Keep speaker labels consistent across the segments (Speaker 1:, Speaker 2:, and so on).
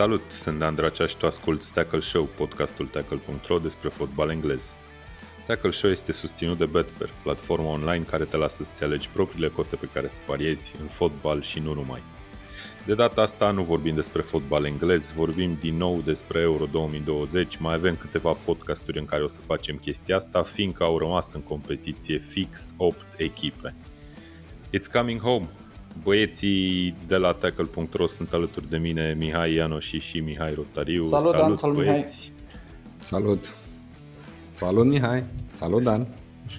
Speaker 1: Salut, sunt Dan Dracea și tu asculti Tackle Show, podcastul tackle.ro despre fotbal englez. Tackle Show este susținut de Betfair, platforma online care te lasă să-ți alegi propriile cote pe care să pariezi în fotbal și nu numai. De data asta nu vorbim despre fotbal englez, vorbim din nou despre Euro 2020, mai avem câteva podcasturi în care o să facem chestia asta, fiindcă au rămas în competiție fix 8 echipe. It's coming home! Băieții de la tackle.ro sunt alături de mine, Mihai Ianoși și Mihai Rotariu.
Speaker 2: Salut, Dan, salut,
Speaker 1: băieți!
Speaker 3: Salut! Salut Mihai! Salut Dan!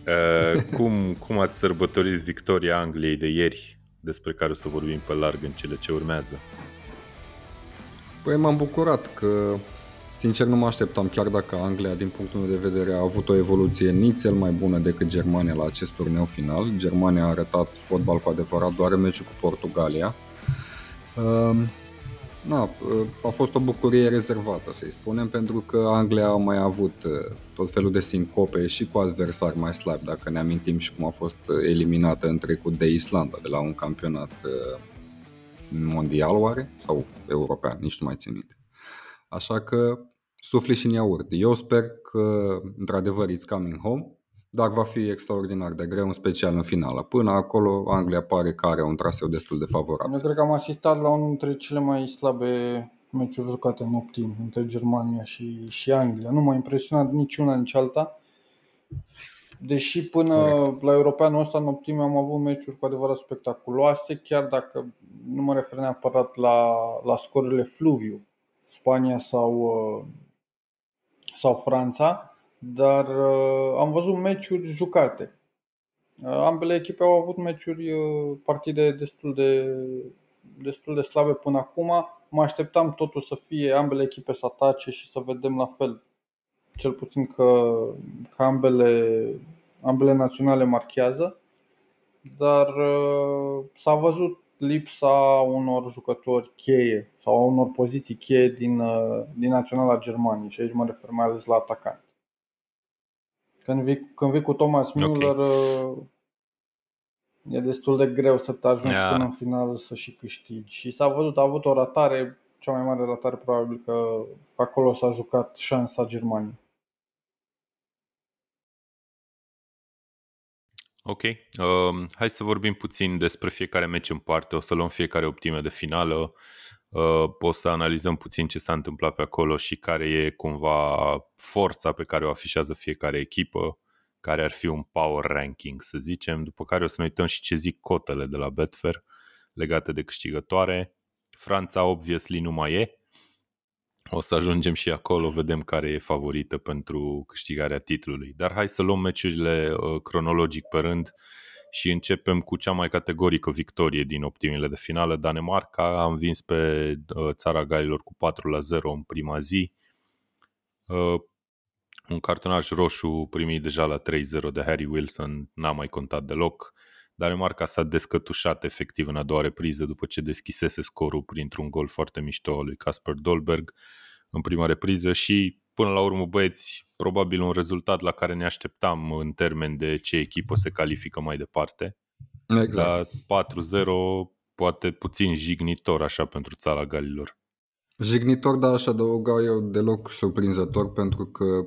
Speaker 1: Uh, cum, cum ați sărbătorit victoria Angliei de ieri, despre care o să vorbim pe larg în cele ce urmează?
Speaker 3: Păi m-am bucurat că, sincer, nu mă așteptam, chiar dacă Anglia, din punctul meu de vedere, a avut o evoluție nici cel mai bună decât Germania la acest turneu final. Germania a arătat fotbal cu adevărat doar în meciul cu Portugalia. Uh, na, a fost o bucurie rezervată, să-i spunem, pentru că Anglia a mai avut uh, tot felul de sincope și cu adversari mai slabi, dacă ne amintim și cum a fost eliminată în trecut de Islanda de la un campionat uh, mondial oare? Sau european, nici nu mai țin minte. Așa că sufli și în iaurt. Eu sper că, într-adevăr, it's coming home, dar va fi extraordinar de greu, în special în finală. Până acolo, Anglia pare că are un traseu destul de favorabil.
Speaker 2: Eu cred că am asistat la unul dintre cele mai slabe meciuri jucate în optim între Germania și, și Anglia. Nu m-a impresionat nici una, nici alta. Deși până Correct. la europeanul ăsta în optim am avut meciuri cu adevărat spectaculoase, chiar dacă nu mă refer neapărat la, la scorurile fluviu, Spania sau, uh, sau Franța, dar uh, am văzut meciuri jucate. Uh, ambele echipe au avut meciuri, partide destul de, destul de slabe până acum. Mă așteptam totul să fie ambele echipe să atace și să vedem la fel. Cel puțin că, că ambele, ambele naționale marchează. Dar s-a văzut lipsa unor jucători cheie sau a unor poziții cheie din, uh, din Naționala Germaniei și aici mă refer mai ales la atacant. Când vii, când vii cu Thomas Müller okay. e destul de greu să te ajungi yeah. până în final să și câștigi. Și s-a văzut, a avut o ratare, cea mai mare ratare probabil că acolo s-a jucat șansa Germaniei.
Speaker 1: Ok. Uh, hai să vorbim puțin despre fiecare meci în parte. O să luăm fiecare optime de finală. Uh, o să analizăm puțin ce s-a întâmplat pe acolo și care e cumva forța pe care o afișează fiecare echipă, care ar fi un power ranking, să zicem, după care o să ne uităm și ce zic cotele de la Betfair legate de câștigătoare. Franța, obviously, nu mai e, o să ajungem și acolo, vedem care e favorită pentru câștigarea titlului. Dar hai să luăm meciurile uh, cronologic pe rând și începem cu cea mai categorică victorie din optimile de finală. Danemarca a învins pe uh, țara Galilor cu 4 la 0 în prima zi. Uh, un cartonaj roșu primit deja la 3-0 de Harry Wilson n-a mai contat deloc. Danemarca s-a descătușat efectiv în a doua repriză după ce deschisese scorul printr-un gol foarte mișto al lui Casper Dolberg în prima repriză și până la urmă băieți probabil un rezultat la care ne așteptam în termen de ce echipă se califică mai departe.
Speaker 3: Exact.
Speaker 1: La 4-0 poate puțin jignitor așa pentru țara Galilor.
Speaker 3: Jignitor, dar aș adăuga eu deloc surprinzător pentru că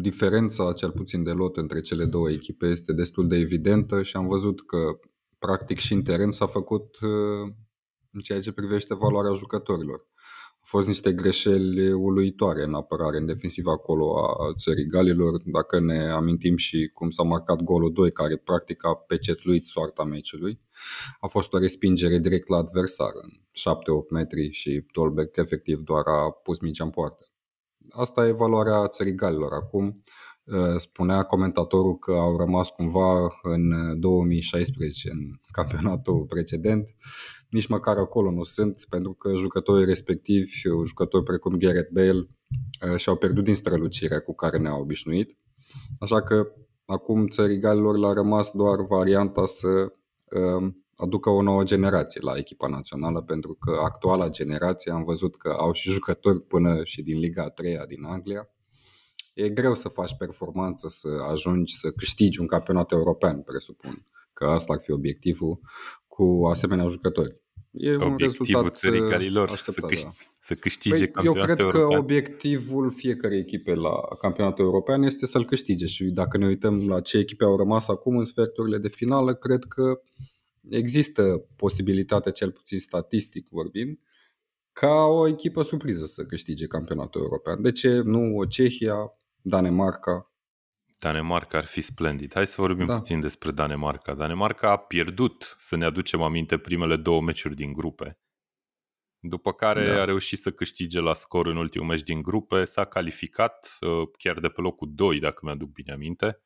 Speaker 3: diferența, cel puțin de lot, între cele două echipe este destul de evidentă și am văzut că practic și în teren s-a făcut uh, în ceea ce privește valoarea jucătorilor fost niște greșeli uluitoare în apărare, în defensiv acolo a țării Galilor. Dacă ne amintim și cum s-a marcat golul 2, care practic a pecetluit soarta meciului, a fost o respingere direct la adversar în 7-8 metri și Tolbeck efectiv doar a pus mingea în poartă. Asta e valoarea țării Galilor. Acum spunea comentatorul că au rămas cumva în 2016 în campionatul precedent nici măcar acolo nu sunt, pentru că jucătorii respectivi, jucători precum Gareth Bale, uh, și-au pierdut din strălucirea cu care ne-au obișnuit. Așa că acum țării Galilor le-a rămas doar varianta să uh, aducă o nouă generație la echipa națională, pentru că actuala generație am văzut că au și jucători până și din Liga 3 din Anglia, e greu să faci performanță, să ajungi să câștigi un campionat european, presupun că asta ar fi obiectivul cu asemenea jucători.
Speaker 1: E Obiectivul un rezultat țării uh, Galilor așteptat, să, câș- da. să câștige păi, campionatul
Speaker 3: Eu cred
Speaker 1: european.
Speaker 3: că obiectivul fiecarei echipe la campionatul european este să-l câștige și dacă ne uităm la ce echipe au rămas acum în sferturile de finală, cred că există posibilitatea, cel puțin statistic vorbind, ca o echipă surpriză să câștige campionatul european. De ce nu o Cehia, Danemarca?
Speaker 1: Danemarca ar fi splendid. Hai să vorbim da. puțin despre Danemarca. Danemarca a pierdut, să ne aducem aminte, primele două meciuri din grupe. După care da. a reușit să câștige la scor în ultimul meci din grupe, s-a calificat uh, chiar de pe locul 2, dacă mi-aduc bine aminte.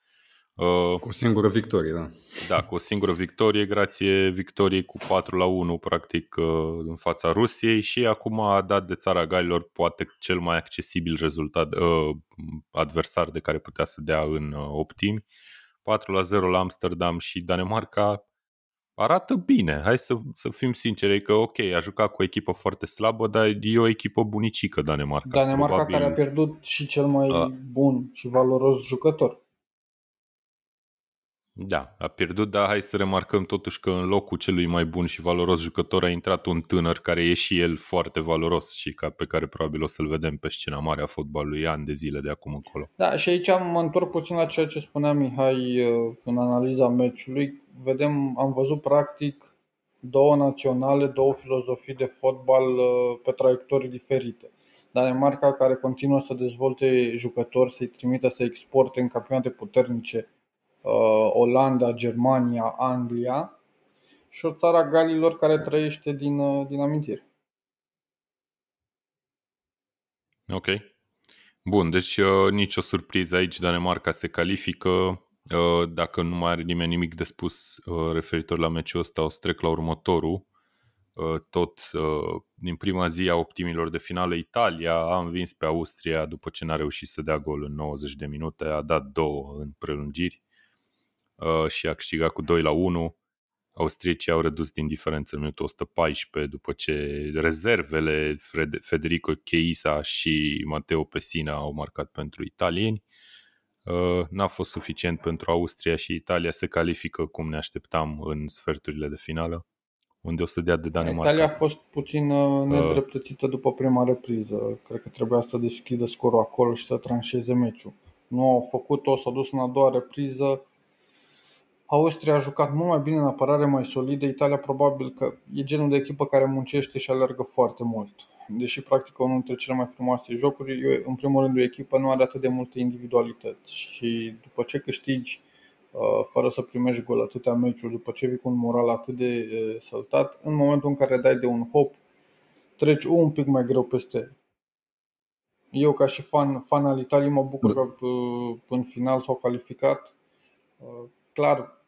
Speaker 3: Uh, cu o singură victorie, da.
Speaker 1: Da, cu o singură victorie, grație victoriei cu 4 la 1, practic, uh, în fața Rusiei și acum a dat de țara Galilor poate cel mai accesibil rezultat, uh, adversar de care putea să dea în uh, optimi. 4 la 0 la Amsterdam și Danemarca arată bine. Hai să, să fim sinceri că ok, a jucat cu o echipă foarte slabă, dar e o echipă bunicică Danemarca.
Speaker 2: Danemarca Probabil... care a pierdut și cel mai uh. bun și valoros jucător.
Speaker 1: Da, a pierdut, dar hai să remarcăm totuși că în locul celui mai bun și valoros jucător a intrat un tânăr care e și el foarte valoros și ca, pe care probabil o să-l vedem pe scena mare a fotbalului ani de zile de acum încolo.
Speaker 2: Da, și aici am mă întorc puțin la ceea ce spunea Mihai uh, în analiza meciului. Vedem, am văzut practic două naționale, două filozofii de fotbal uh, pe traiectorii diferite. Danemarca care continuă să dezvolte jucători, să-i trimită să exporte în campionate puternice Uh, Olanda, Germania, Anglia și o țară a Galilor care trăiește din, uh, din amintiri.
Speaker 1: Ok. Bun, deci uh, nicio surpriză aici, Danemarca se califică. Uh, dacă nu mai are nimeni nimic de spus uh, referitor la meciul ăsta, o să trec la următorul. Uh, tot uh, din prima zi a optimilor de finală, Italia a învins pe Austria după ce n-a reușit să dea gol în 90 de minute, a dat două în prelungiri. Uh, și a câștigat cu 2 la 1. Austriecii au redus din diferență în minutul 114 după ce rezervele Federico Chiesa și Matteo Pessina au marcat pentru italieni. Uh, n-a fost suficient pentru Austria și Italia se califică cum ne așteptam în sferturile de finală, unde o să dea de Danemarca.
Speaker 2: Italia a fost puțin uh, nedreptățită după prima repriză. Cred că trebuia să deschidă scorul acolo și să tranșeze meciul. Nu au făcut-o, s-au dus în a doua repriză, Austria a jucat mult mai bine în apărare, mai solidă. Italia probabil că e genul de echipă care muncește și alergă foarte mult. Deși practică unul dintre cele mai frumoase jocuri, în primul rând o echipă nu are atât de multe individualități și după ce câștigi uh, fără să primești gol atâtea meciuri, după ce vii cu un moral atât de uh, săltat, în momentul în care dai de un hop, treci un pic mai greu peste eu ca și fan, fan al Italiei mă bucur că uh, în final s-au calificat. Clar,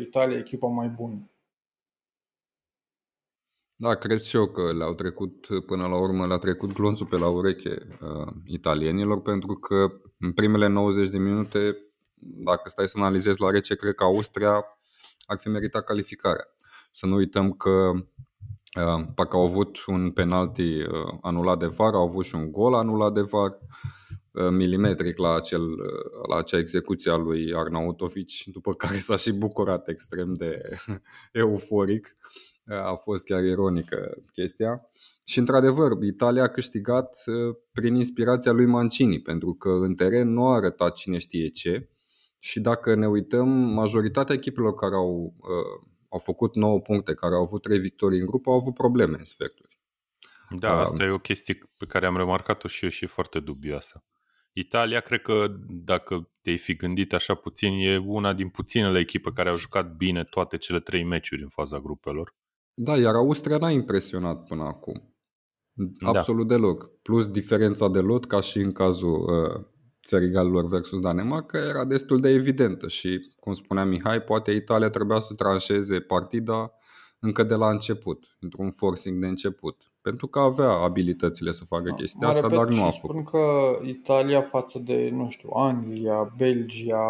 Speaker 2: Italia echipa mai bună.
Speaker 3: Da, cred și eu că le-au trecut, până la urmă, le-a trecut glonțul pe la ureche uh, italienilor, pentru că în primele 90 de minute, dacă stai să analizezi la rece, cred că Austria ar fi meritat calificarea. Să nu uităm că uh, parcă au avut un penalti uh, anulat de var, au avut și un gol anulat de var. Uh, milimetric la, acel, uh, la acea execuție a lui Arnautovic, după care s-a și bucurat extrem de euforic. Uh, a fost chiar ironică chestia. Și într-adevăr, Italia a câștigat prin inspirația lui Mancini, pentru că în teren nu a arătat cine știe ce. Și dacă ne uităm, majoritatea echipelor care au, au făcut 9 puncte, care au avut 3 victorii în grup, au avut probleme în sferturi.
Speaker 1: Da, asta e o chestie pe care am remarcat-o și eu și e foarte dubioasă. Italia, cred că dacă te-ai fi gândit așa puțin, e una din puținele echipe care au jucat bine toate cele trei meciuri în faza grupelor.
Speaker 3: Da, iar Austria n-a impresionat până acum. Da. Absolut da. deloc. Plus diferența de lot, ca și în cazul uh, țării Galilor versus Danemarca, era destul de evidentă și, cum spunea Mihai, poate Italia trebuia să tranșeze partida încă de la început, într-un forcing de început pentru că avea abilitățile să facă da. chestia asta, dar nu a făcut.
Speaker 2: Spun că Italia față de, nu știu, Anglia, Belgia,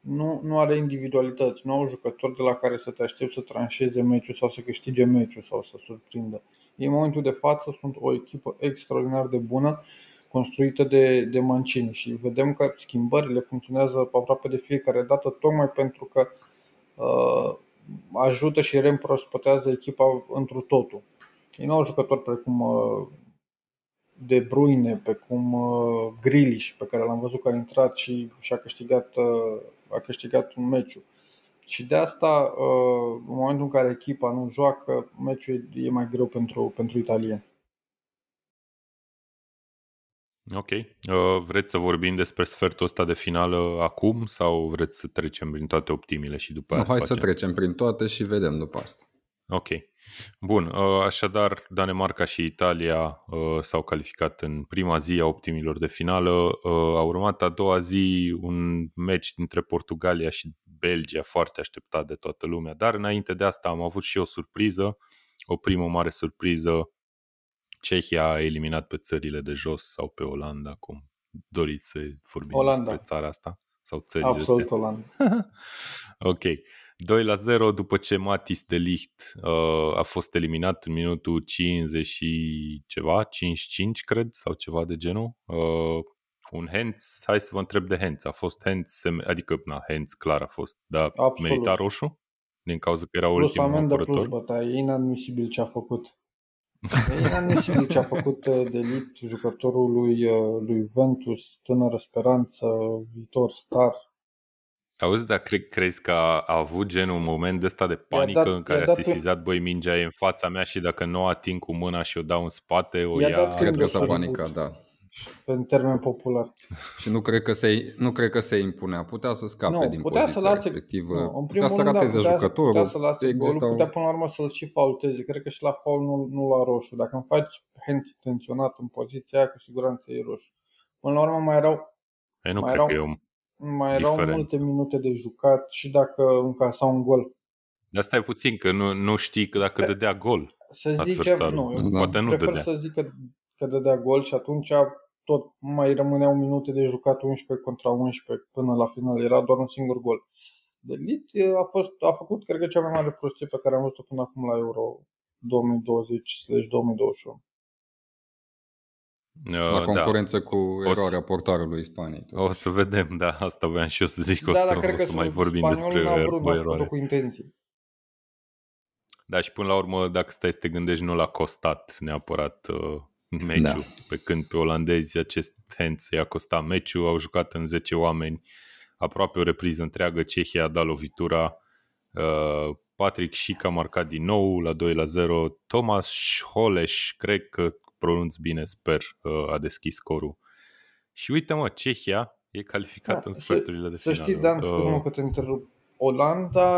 Speaker 2: nu, nu are individualități, nu au jucători de la care să te aștepți să tranșeze meciul sau să câștige meciul sau să surprindă. Ei, în momentul de față, sunt o echipă extraordinar de bună construită de, de Mancini și vedem că schimbările funcționează aproape de fiecare dată tocmai pentru că uh, ajută și reîmprospătează echipa întru totul. Ei nu au jucători precum uh, De Bruyne, precum uh, Grealish, pe care l-am văzut că a intrat și și-a câștigat, uh, a câștigat un meciu. Și de asta, uh, în momentul în care echipa nu joacă, meciul e mai greu pentru, pentru italieni.
Speaker 1: Ok. Uh, vreți să vorbim despre sfertul ăsta de finală acum sau vreți să trecem prin toate optimile și după
Speaker 3: No,
Speaker 1: aia
Speaker 3: hai
Speaker 1: să
Speaker 3: să
Speaker 1: facem?
Speaker 3: trecem prin toate și vedem după asta.
Speaker 1: Ok. Bun, uh, așadar Danemarca și Italia uh, s-au calificat în prima zi a optimilor de finală. Uh, A urmat a doua zi un meci dintre Portugalia și Belgia, foarte așteptat de toată lumea. Dar înainte de asta am avut și o surpriză, o primă mare surpriză. Cehia a eliminat pe țările de jos sau pe Olanda, cum doriți să vorbim
Speaker 2: Olanda.
Speaker 1: despre țara asta sau țările
Speaker 2: Absolut
Speaker 1: astea.
Speaker 2: Olanda.
Speaker 1: Ok. 2 la 0 după ce Matis de Ligt uh, a fost eliminat în minutul 50 și ceva, 55 cred, sau ceva de genul. Uh, un hands, hai să vă întreb de hands. A fost hands, sem- adică, na, hands clar a fost, dar
Speaker 2: Absolut.
Speaker 1: merita roșu? Din cauza că era
Speaker 2: Plus
Speaker 1: ultimul
Speaker 2: amendă, plus
Speaker 1: apărător?
Speaker 2: bătaie. E inadmisibil ce a făcut. E inadmisibil ce a făcut uh, Delit, jucătorul lui, uh, lui Ventus, tânără speranță, viitor star.
Speaker 1: Auzi, dar cre- crezi că a, a avut genul un moment de ăsta de panică
Speaker 2: dat-
Speaker 1: în care
Speaker 2: i-a
Speaker 1: a
Speaker 2: dat
Speaker 1: sesizat, băi, mingea e în fața mea și dacă nu o ating cu mâna și o dau în spate, o
Speaker 2: I-a
Speaker 1: ia...
Speaker 2: dat
Speaker 3: Cred că
Speaker 2: Când
Speaker 3: s-a
Speaker 2: o să
Speaker 3: panicat,
Speaker 2: reboot.
Speaker 3: da.
Speaker 2: în termen popular.
Speaker 3: Și nu cred că se, nu cred că se impunea. Putea să scape
Speaker 2: Nu,
Speaker 3: din
Speaker 2: putea să
Speaker 3: poziția
Speaker 2: lase,
Speaker 3: respectivă.
Speaker 2: nu, în
Speaker 3: putea
Speaker 2: primul
Speaker 3: să
Speaker 2: rând, da,
Speaker 3: rateze
Speaker 2: putea,
Speaker 3: jucătorul.
Speaker 2: putea să lase
Speaker 3: Existau...
Speaker 2: golul, putea până la urmă să-l și faulteze. Cred că și la faul nu, nu la roșu. Dacă îmi faci hands intenționat în poziția aia, cu siguranță e roșu. Până la urmă mai erau,
Speaker 1: E, nu
Speaker 2: mai
Speaker 1: cred
Speaker 2: erau-
Speaker 1: că e un
Speaker 2: mai erau
Speaker 1: Diferent.
Speaker 2: multe minute de jucat și dacă încasau un gol.
Speaker 1: Dar stai puțin, că nu, nu știi că dacă dădea gol
Speaker 2: Să zicem,
Speaker 1: adversarul.
Speaker 2: nu, eu
Speaker 3: Da.
Speaker 1: Poate nu
Speaker 2: prefer
Speaker 1: dădea.
Speaker 2: să zic că, că dădea gol și atunci tot mai rămâneau minute de jucat 11 contra 11 până la final. Era doar un singur gol. De Lit a, fost, a făcut, cred că, cea mai mare prostie pe care am văzut-o până acum la Euro 2020-2021.
Speaker 3: La
Speaker 1: Uh,
Speaker 3: concurență cu
Speaker 1: O să-
Speaker 3: eroarea portarului Spaniei.
Speaker 1: Da. O să vedem, da, asta voiam și eu să zic, o
Speaker 2: da,
Speaker 1: să,
Speaker 2: dar cred
Speaker 1: o
Speaker 2: că
Speaker 1: să mai
Speaker 2: sunt-
Speaker 1: vorbim
Speaker 2: spaniolul
Speaker 1: despre
Speaker 2: n-a vrut,
Speaker 1: o
Speaker 2: n-a făcut-o
Speaker 1: eroare.
Speaker 2: cu intenție.
Speaker 1: Da, și până la urmă, dacă stai să te gândești, nu l-a costat neapărat uh, meciul.
Speaker 3: Da.
Speaker 1: Pe când pe olandezi acest hands i-a costat meciul, au jucat în 10 oameni, aproape o repriză întreagă, Cehia a dat lovitura, uh, Patrick Schick a marcat din nou la 2 la 0, Thomas Scholes, cred că pronunț bine, sper, uh, a deschis scorul. Și uite mă, Cehia e calificată în
Speaker 2: Da, să-
Speaker 1: sferturile de
Speaker 2: Să
Speaker 1: finală.
Speaker 2: știi, Dan, scuze-mă
Speaker 1: Uh,
Speaker 2: că te întrerup. Olanda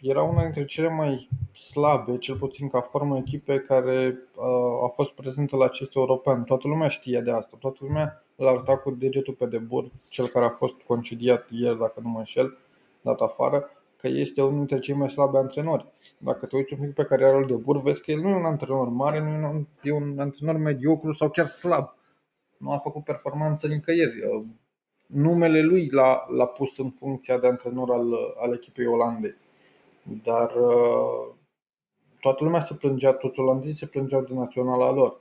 Speaker 2: era una dintre cele mai slabe, cel puțin ca formă echipe care uh, a fost prezentă la acest european. Toată lumea știa de asta, toată lumea îl arăta cu degetul pe debur, cel care a fost concediat ieri, dacă nu mă înșel, dat afară, că este unul dintre cei mai slabi antrenori. Dacă te uiți un pic pe carierul de bur, vezi că el nu e un antrenor mare, nu e un, e un antrenor mediocru sau chiar slab. Nu a făcut performanță nicăieri. Uh, numele lui l-a, l-a pus în funcția de antrenor al, al echipei Olandei. Dar uh, toată lumea se plângea, toți olandezii se plângeau de naționala lor.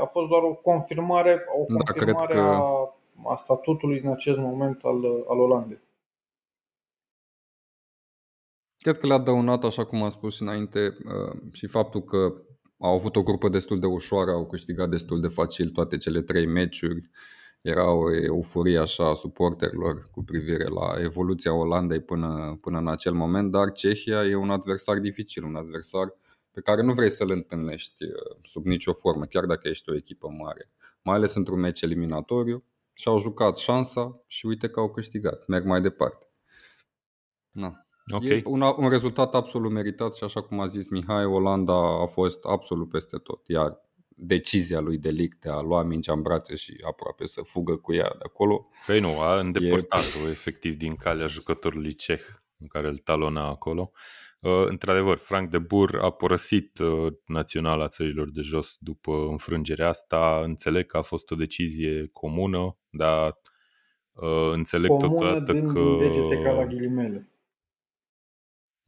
Speaker 2: A fost doar o confirmare, o
Speaker 3: Da, cred
Speaker 2: confirmare
Speaker 3: că-
Speaker 2: a, a statutului în acest moment al, al Olandei.
Speaker 3: Cred că le-a dăunat, așa cum am spus și înainte, uh, și faptul că au avut o grupă destul de ușoară, au câștigat destul de facil toate cele trei meciuri. Era o euforie așa a suporterilor cu privire la evoluția Olandei până, până în acel moment, dar Cehia e un adversar dificil, un adversar pe care nu vrei să-l întâlnești uh, sub nicio formă, chiar dacă ești o echipă mare. Mai ales într-un meci eliminatoriu și-au jucat șansa și uite că au câștigat. Merg mai departe. Na.
Speaker 1: Ok.
Speaker 3: E un, un rezultat absolut meritat și așa cum a zis Mihai, Olanda a fost absolut peste tot. Iar decizia lui Delic de a lua mingea în brațe și aproape să fugă cu ea de acolo,
Speaker 1: Păi nu, a îndepărtat-o efectiv din calea jucătorului ceh în care îl talona acolo. Uh, într-adevăr, Frank de Bur a părăsit uh, naționala țărilor de jos după înfrângerea asta. Înțeleg că a fost o decizie comună, dar uh, înțeleg
Speaker 2: Comună
Speaker 1: totodată
Speaker 2: dând
Speaker 1: că...
Speaker 2: din degete ca la ghilimele.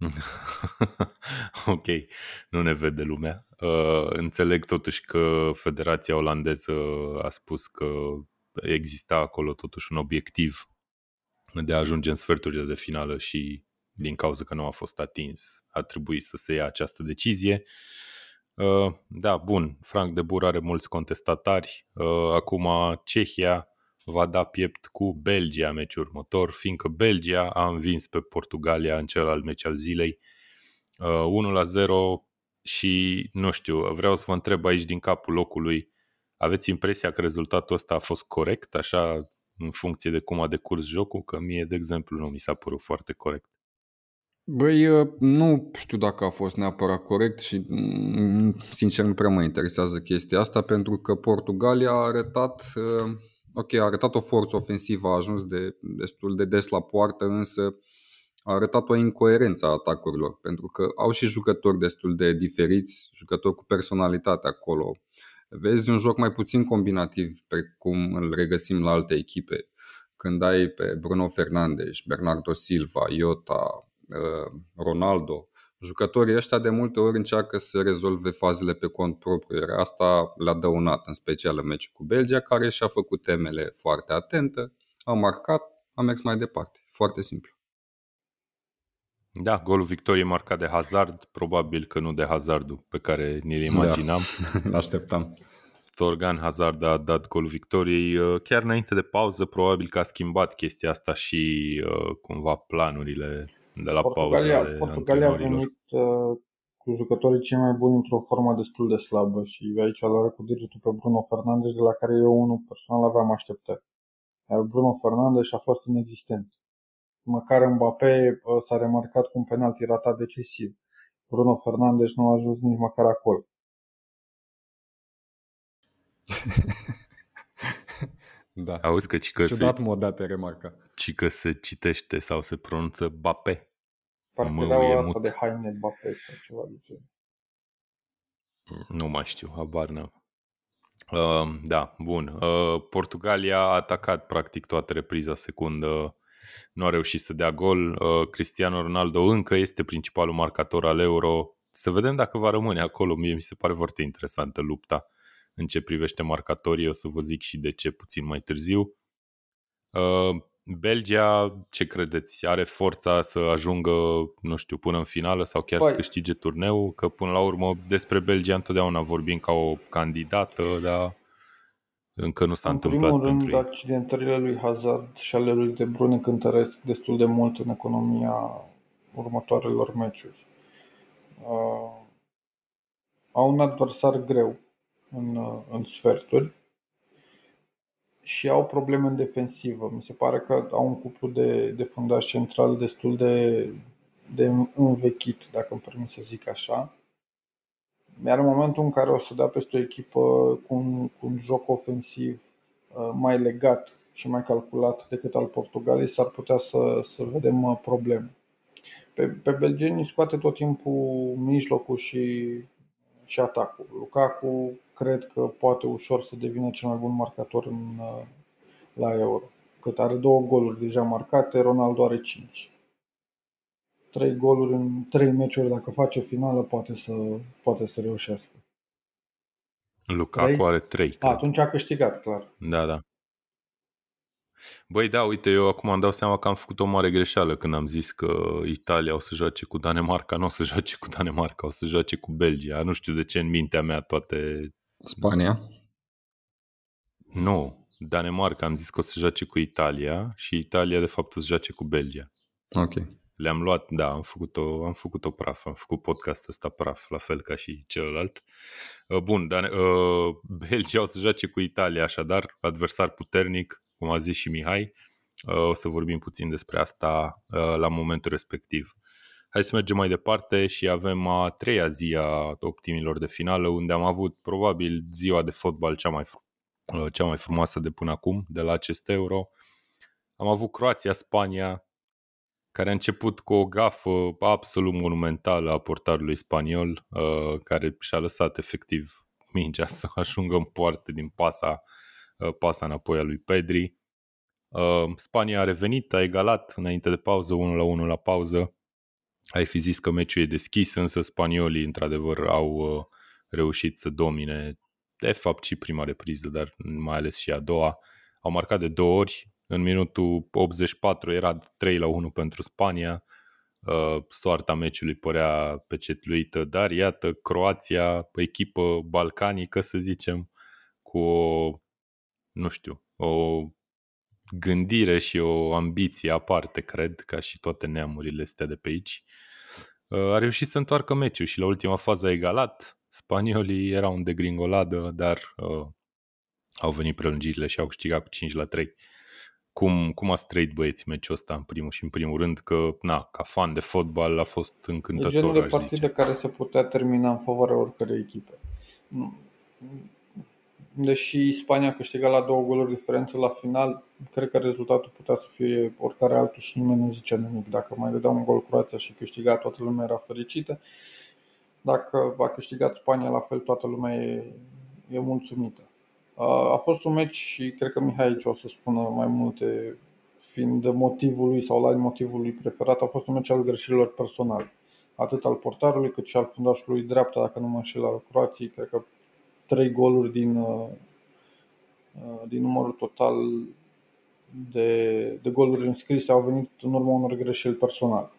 Speaker 1: ok, nu ne vede lumea. Uh, înțeleg totuși că Federația Olandeză a spus că exista acolo totuși un obiectiv de a ajunge în sferturile de finală și din cauza că nu a fost atins, a trebuit să se ia această decizie. Uh, da, bun, Frank de Bur are mulți contestatari. Uh, acum Cehia va da piept cu Belgia meciul următor, fiindcă Belgia a învins pe Portugalia în celălalt meci al zilei 1 uh, la 0 și nu știu, vreau să vă întreb aici din capul locului, aveți impresia că rezultatul ăsta a fost corect, așa în funcție de cum a decurs jocul, că mie, de exemplu, nu mi s-a părut foarte corect.
Speaker 3: Băi, nu știu dacă a fost neapărat corect și mm, sincer nu prea mă interesează chestia asta pentru că Portugalia a arătat, ok, a arătat o forță ofensivă, a ajuns de, destul de des la poartă, însă a arătat o incoerență a atacurilor pentru că au și jucători destul de diferiți, jucători cu personalitate acolo. Vezi un joc mai puțin combinativ precum îl regăsim la alte echipe. Când ai pe Bruno Fernandes, Bernardo Silva, Iota, Uh, Ronaldo. Jucătorii ăștia de multe ori încearcă să rezolve fazele pe cont propriu, iar asta le-a dăunat, în special în meciul cu Belgia, care și-a făcut temele foarte atentă, a marcat, a mers mai departe. Foarte simplu.
Speaker 1: Da, golul victoriei marcat de Hazard, probabil că nu de Hazardul pe care ni-l imaginam.
Speaker 3: Da, așteptam.
Speaker 1: Torgan Hazard a dat golul victoriei uh, chiar înainte de pauză, probabil că a schimbat chestia asta și uh, cumva planurile de la
Speaker 2: Portugalia, pauzele Portugalia a venit uh, cu jucătorii cei mai buni într-o formă destul de slabă și aici îl arăt cu degetul pe Bruno Fernandes, de la care eu unul personal aveam așteptări. Iar Bruno Fernandes a fost inexistent. Măcar Mbappé uh, s-a remarcat cu un penalti ratat decisiv. Bruno Fernandes nu a ajuns nici măcar acolo.
Speaker 1: Da. Auzi că, că
Speaker 3: Ciudat se, modat te remarca.
Speaker 1: Ci că se citește sau se pronunță Bape.
Speaker 2: Parcă era asta de haine Bape sau ceva de genul.
Speaker 1: Nu mai știu, habar n-am. Uh, da, bun. Uh, Portugalia a atacat practic toată repriza secundă, nu a reușit să dea gol. Uh, Cristiano Ronaldo încă este principalul marcator al Euro. Să vedem dacă va rămâne acolo. Mie mi se pare foarte interesantă lupta. Uh, în ce privește marcatorii, o să vă zic și de ce puțin mai târziu. Uh, Belgia, ce credeți? Are forța să ajungă, nu știu, până în finală sau chiar păi. să câștige turneul? Că până la urmă despre Belgia întotdeauna vorbim ca o candidată, dar încă nu s-a
Speaker 2: în
Speaker 1: întâmplat
Speaker 2: primul
Speaker 1: rând,
Speaker 2: ei. accidentările lui Hazard și ale lui De Bruyne cântăresc destul de mult în economia următoarelor meciuri. Uh, au un adversar greu în, în sferturi și au probleme în defensivă. Mi se pare că au un cuplu de, de fundaș central destul de, de învechit, dacă îmi permit să zic așa. Iar în momentul în care o să dea peste o echipă cu un, cu un joc ofensiv uh, mai legat și mai calculat decât al Portugaliei, s-ar putea să, să vedem uh, probleme. Pe, pe belgenii scoate tot timpul mijlocul și, și atacul. Lukaku cred că poate ușor să devină cel mai bun marcator în, uh, la Euro. Cât are două goluri deja marcate, Ronaldo are 5. Trei goluri în trei meciuri, dacă face finală, poate să, poate să reușească.
Speaker 1: Lukaku 3? are 3.
Speaker 2: A, atunci a câștigat, clar.
Speaker 1: Da, da. Băi, da, uite, eu acum îmi dau seama că am făcut o mare greșeală când am zis că Italia o să joace cu Danemarca, nu o să joace cu Danemarca, o să joace cu Belgia. Nu știu de ce în mintea mea toate
Speaker 3: Spania?
Speaker 1: Nu, Danemarca am zis că o să joace cu Italia și Italia de fapt o să joace cu Belgia.
Speaker 3: Ok.
Speaker 1: Le-am luat, da, am făcut-o, am făcut-o praf, am făcut podcastul ăsta praf, la fel ca și celălalt. Uh, bun, Dan- uh, Belgia o să joace cu Italia, așadar, adversar puternic, cum a zis și Mihai. Uh, o să vorbim puțin despre asta la momentul respectiv. Hai să mergem mai departe și avem a treia zi a optimilor de finală, unde am avut probabil ziua de fotbal cea mai, uh, cea mai frumoasă de până acum, de la acest euro. Am avut Croația-Spania, care a început cu o gafă absolut monumentală a portarului spaniol, uh, care și-a lăsat efectiv mingea să ajungă în poartă din pasa, uh, pasa înapoi a lui Pedri. Spania a revenit, a egalat înainte de pauză, 1 la 1 la pauză ai fi zis că meciul e deschis, însă spaniolii într-adevăr au uh, reușit să domine, de fapt și prima repriză, dar mai ales și a doua. Au marcat de două ori, în minutul 84 era 3 la 1 pentru Spania, uh, soarta meciului părea pecetluită, dar iată, Croația, echipă balcanică, să zicem, cu o, nu știu, o gândire și o ambiție aparte, cred, ca și toate neamurile astea de pe aici, uh, a reușit să întoarcă meciul și la ultima fază a egalat. Spaniolii erau în degringoladă, dar uh, au venit prelungirile și au câștigat cu 5 la 3. Cum, cum a trăit băieții meciul ăsta în primul și în primul rând că, na, ca fan de fotbal a fost încântător,
Speaker 2: E genul de
Speaker 1: aș
Speaker 2: partide
Speaker 1: zice.
Speaker 2: care se putea termina în favoarea oricărei echipe. Deși Spania a câștigat la două goluri diferență la final, cred că rezultatul putea să fie oricare altul și nimeni nu zicea nimic. Dacă mai dădea un gol Croația și câștiga, toată lumea era fericită. Dacă a câștigat Spania, la fel toată lumea e, e mulțumită. A fost un meci și cred că Mihai aici o să spună mai multe, fiind motivul lui sau la motivul lui preferat, a fost un meci al greșelilor personale. Atât al portarului cât și al fundașului dreapta, dacă nu mă înșel, al Croației, cred că trei goluri din, uh, uh, din numărul total de, de goluri înscrise au venit în urma unor greșeli personale.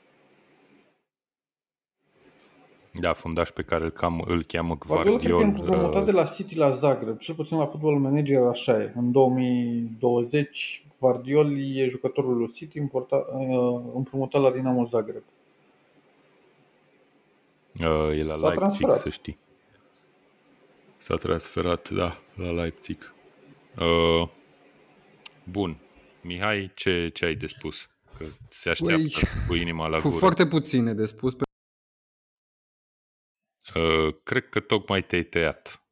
Speaker 1: Da, fundaș pe care îl, cam, îl cheamă
Speaker 2: Guardiola cred că e
Speaker 1: Gvardiol.
Speaker 2: împrumutat
Speaker 1: uh,
Speaker 2: de la City la Zagreb, cel puțin la Football Manager așa e. În 2020 Guardiol e jucătorul lui City importa- uh, împrumutat la Dinamo Zagreb.
Speaker 1: Uh, e la
Speaker 2: S-a
Speaker 1: Leipzig,
Speaker 2: transferat.
Speaker 1: să știi. S-a transferat, da, la Leipzig. Uh, bun. Mihai, ce, ce ai de spus? Că se așteaptă
Speaker 3: Păi,
Speaker 1: cu inima la
Speaker 3: Cu
Speaker 1: gură.
Speaker 3: foarte puține de spus, pe-
Speaker 1: Uh, cred că tocmai te-ai tăiat.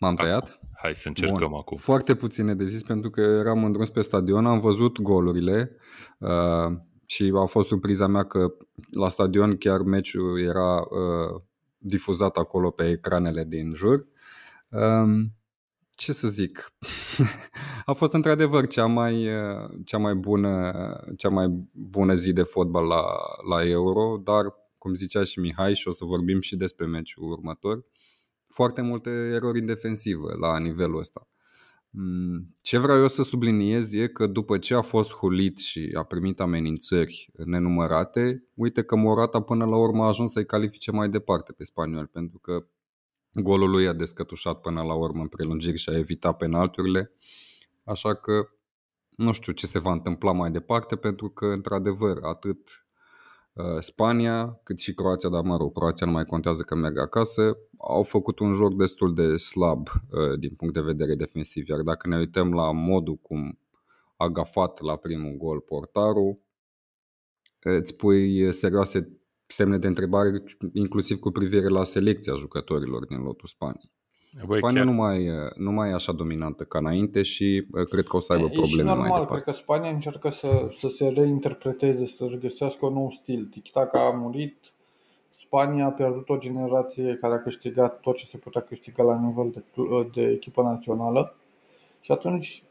Speaker 3: m-am tăiat.
Speaker 1: Hai să încercăm
Speaker 3: Bun.
Speaker 1: acum.
Speaker 3: Foarte puține de zis pentru că eram în drum spre stadion, am văzut golurile uh, și a fost surpriza mea că la stadion chiar meciul era uh, difuzat acolo pe ecranele din jur. Um, ce să zic? a fost într-adevăr cea mai, uh, cea mai bună cea mai bună zi de fotbal la, la Euro, dar cum zicea și Mihai și o să vorbim și despre meciul următor, foarte multe erori în defensivă la nivelul ăsta. Mm, Ce vreau eu să subliniez e că după ce a fost hulit și a primit amenințări nenumărate, uite că Morata până la urmă a ajuns să-i califice mai departe pe spaniol, pentru că golul lui a descătușat până la urmă în prelungiri și a evitat penalturile, așa că nu știu ce se va întâmpla mai departe, pentru că, într-adevăr, atât uh, Spania, cât și Croația, dar mă rog, Croația nu mai contează că merg acasă, au făcut un joc destul de slab uh, din punct de vedere defensiv. Iar dacă ne uităm la modul cum a gafat la primul gol portarul, îți pui serioase semne de întrebare, inclusiv cu privire la selecția jucătorilor din lotul Spaniei.
Speaker 1: Băi,
Speaker 3: Spania
Speaker 1: chiar,
Speaker 3: nu mai, nu mai e așa dominantă ca înainte și uh, cred că o să aibă
Speaker 2: E și
Speaker 3: probleme mai
Speaker 2: normal,
Speaker 3: departe.
Speaker 2: cred că Spania încearcă să, să se reinterpreteze, să-și găsească un nou stil. Tic-tac a murit, Spania a pierdut o generație care a câștigat tot ce se putea câștiga la nivel de, cl- de echipă națională și atunci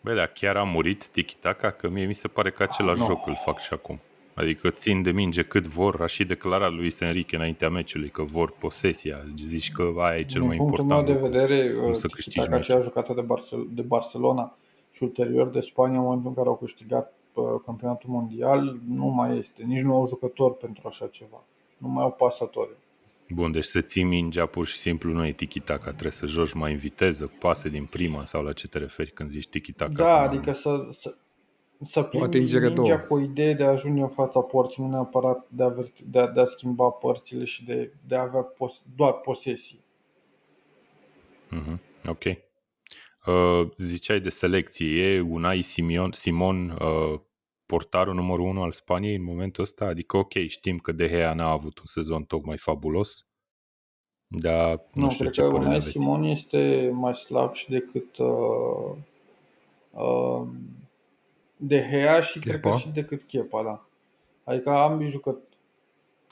Speaker 1: băi, da, chiar a murit tiki-taka, că mie mi se pare că același
Speaker 2: nu.
Speaker 1: joc îl fac și acum. Adică țin de minge cât vor, a și declarat lui Enrique înaintea meciului că vor posesia. Zici că aia e cel
Speaker 2: din
Speaker 1: mai
Speaker 2: punctul
Speaker 1: important
Speaker 2: meu de
Speaker 1: lucru.
Speaker 2: vedere,
Speaker 1: cum
Speaker 2: uh,
Speaker 1: să câștigi
Speaker 2: tic-tac
Speaker 1: meciul.
Speaker 2: aceea jucată de, Barcel- de Barcelona și ulterior de Spania în momentul în care au câștigat uh, campionatul mondial, nu mai este. Nici nu au jucători pentru așa ceva. Nu mai au pasatori.
Speaker 1: Bun, deci să ții mingea pur și simplu nu e tiki-taka, trebuie să joci mai în viteză, cu pase din prima sau la ce te referi când zici tiki-taka.
Speaker 2: Da,
Speaker 1: până la
Speaker 2: adică să, să, să plimbi
Speaker 3: atingere
Speaker 2: mingea
Speaker 3: două.
Speaker 2: cu o idee de a ajunge în fața porții, nu neapărat de a, ver- de a, de a schimba părțile și de, de a avea pos, doar posesie.
Speaker 1: Mhm, Ok. Uh, ziceai de selecție, e Unai Simon, Simon uh, portarul numărul 1 al Spaniei în momentul ăsta? Adică ok, știm că De Gea n-a avut un sezon tocmai fabulos, dar nu,
Speaker 2: Nu,
Speaker 1: știu
Speaker 2: cred
Speaker 1: ce
Speaker 2: că
Speaker 1: părere
Speaker 2: Unai
Speaker 1: aveți.
Speaker 2: Simon este mai slab și decât uh, uh, De Gea și cred că
Speaker 3: Kepa?
Speaker 2: și decât Kepa, da. Adică ambii jucători.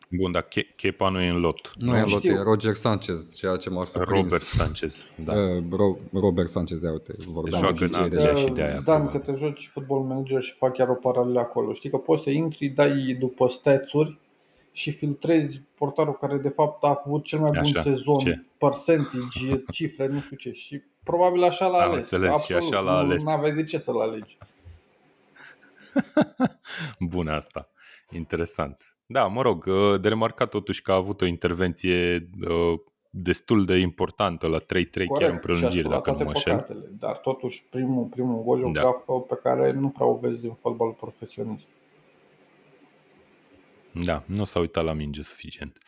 Speaker 1: Bun, dar Ke- Kepa nu e în lot.
Speaker 3: Nu e în lot,
Speaker 2: știu.
Speaker 3: e Roger Sanchez, ceea ce m-a surprins.
Speaker 1: Robert Sanchez, da.
Speaker 3: Uh, Ro- Robert Sanchez, ia uite, vorbeam
Speaker 1: Joacă
Speaker 3: de
Speaker 1: în
Speaker 3: obicei
Speaker 1: Anglia
Speaker 3: deja.
Speaker 1: și de aia,
Speaker 2: Dan,
Speaker 1: probabil.
Speaker 2: că te joci football manager și fac chiar o paralelă acolo. Știi că poți să intri, dai după stats-uri și filtrezi portarul care de fapt a avut cel mai bun
Speaker 1: Așa,
Speaker 2: sezon,
Speaker 1: ce?
Speaker 2: percentage, cifre, nu știu ce. Și probabil așa l-a
Speaker 1: Am
Speaker 2: ales.
Speaker 1: înțeles, și
Speaker 2: Absolut.
Speaker 1: așa l-a ales.
Speaker 2: Nu aveai de ce să-l alegi.
Speaker 1: Bun asta. Interesant. Da, mă rog, uh, de remarcat totuși că a avut o intervenție uh, destul de importantă la 3-3 chiar în prelungiri,
Speaker 2: și a
Speaker 1: dacă nu mă
Speaker 2: toate
Speaker 1: înșel.
Speaker 2: păcatele, dar totuși primul, primul gol e o
Speaker 1: Da.
Speaker 2: gafă pe care nu prea o vezi în fotbal profesionist.
Speaker 1: Da, nu s-a uitat la minge suficient.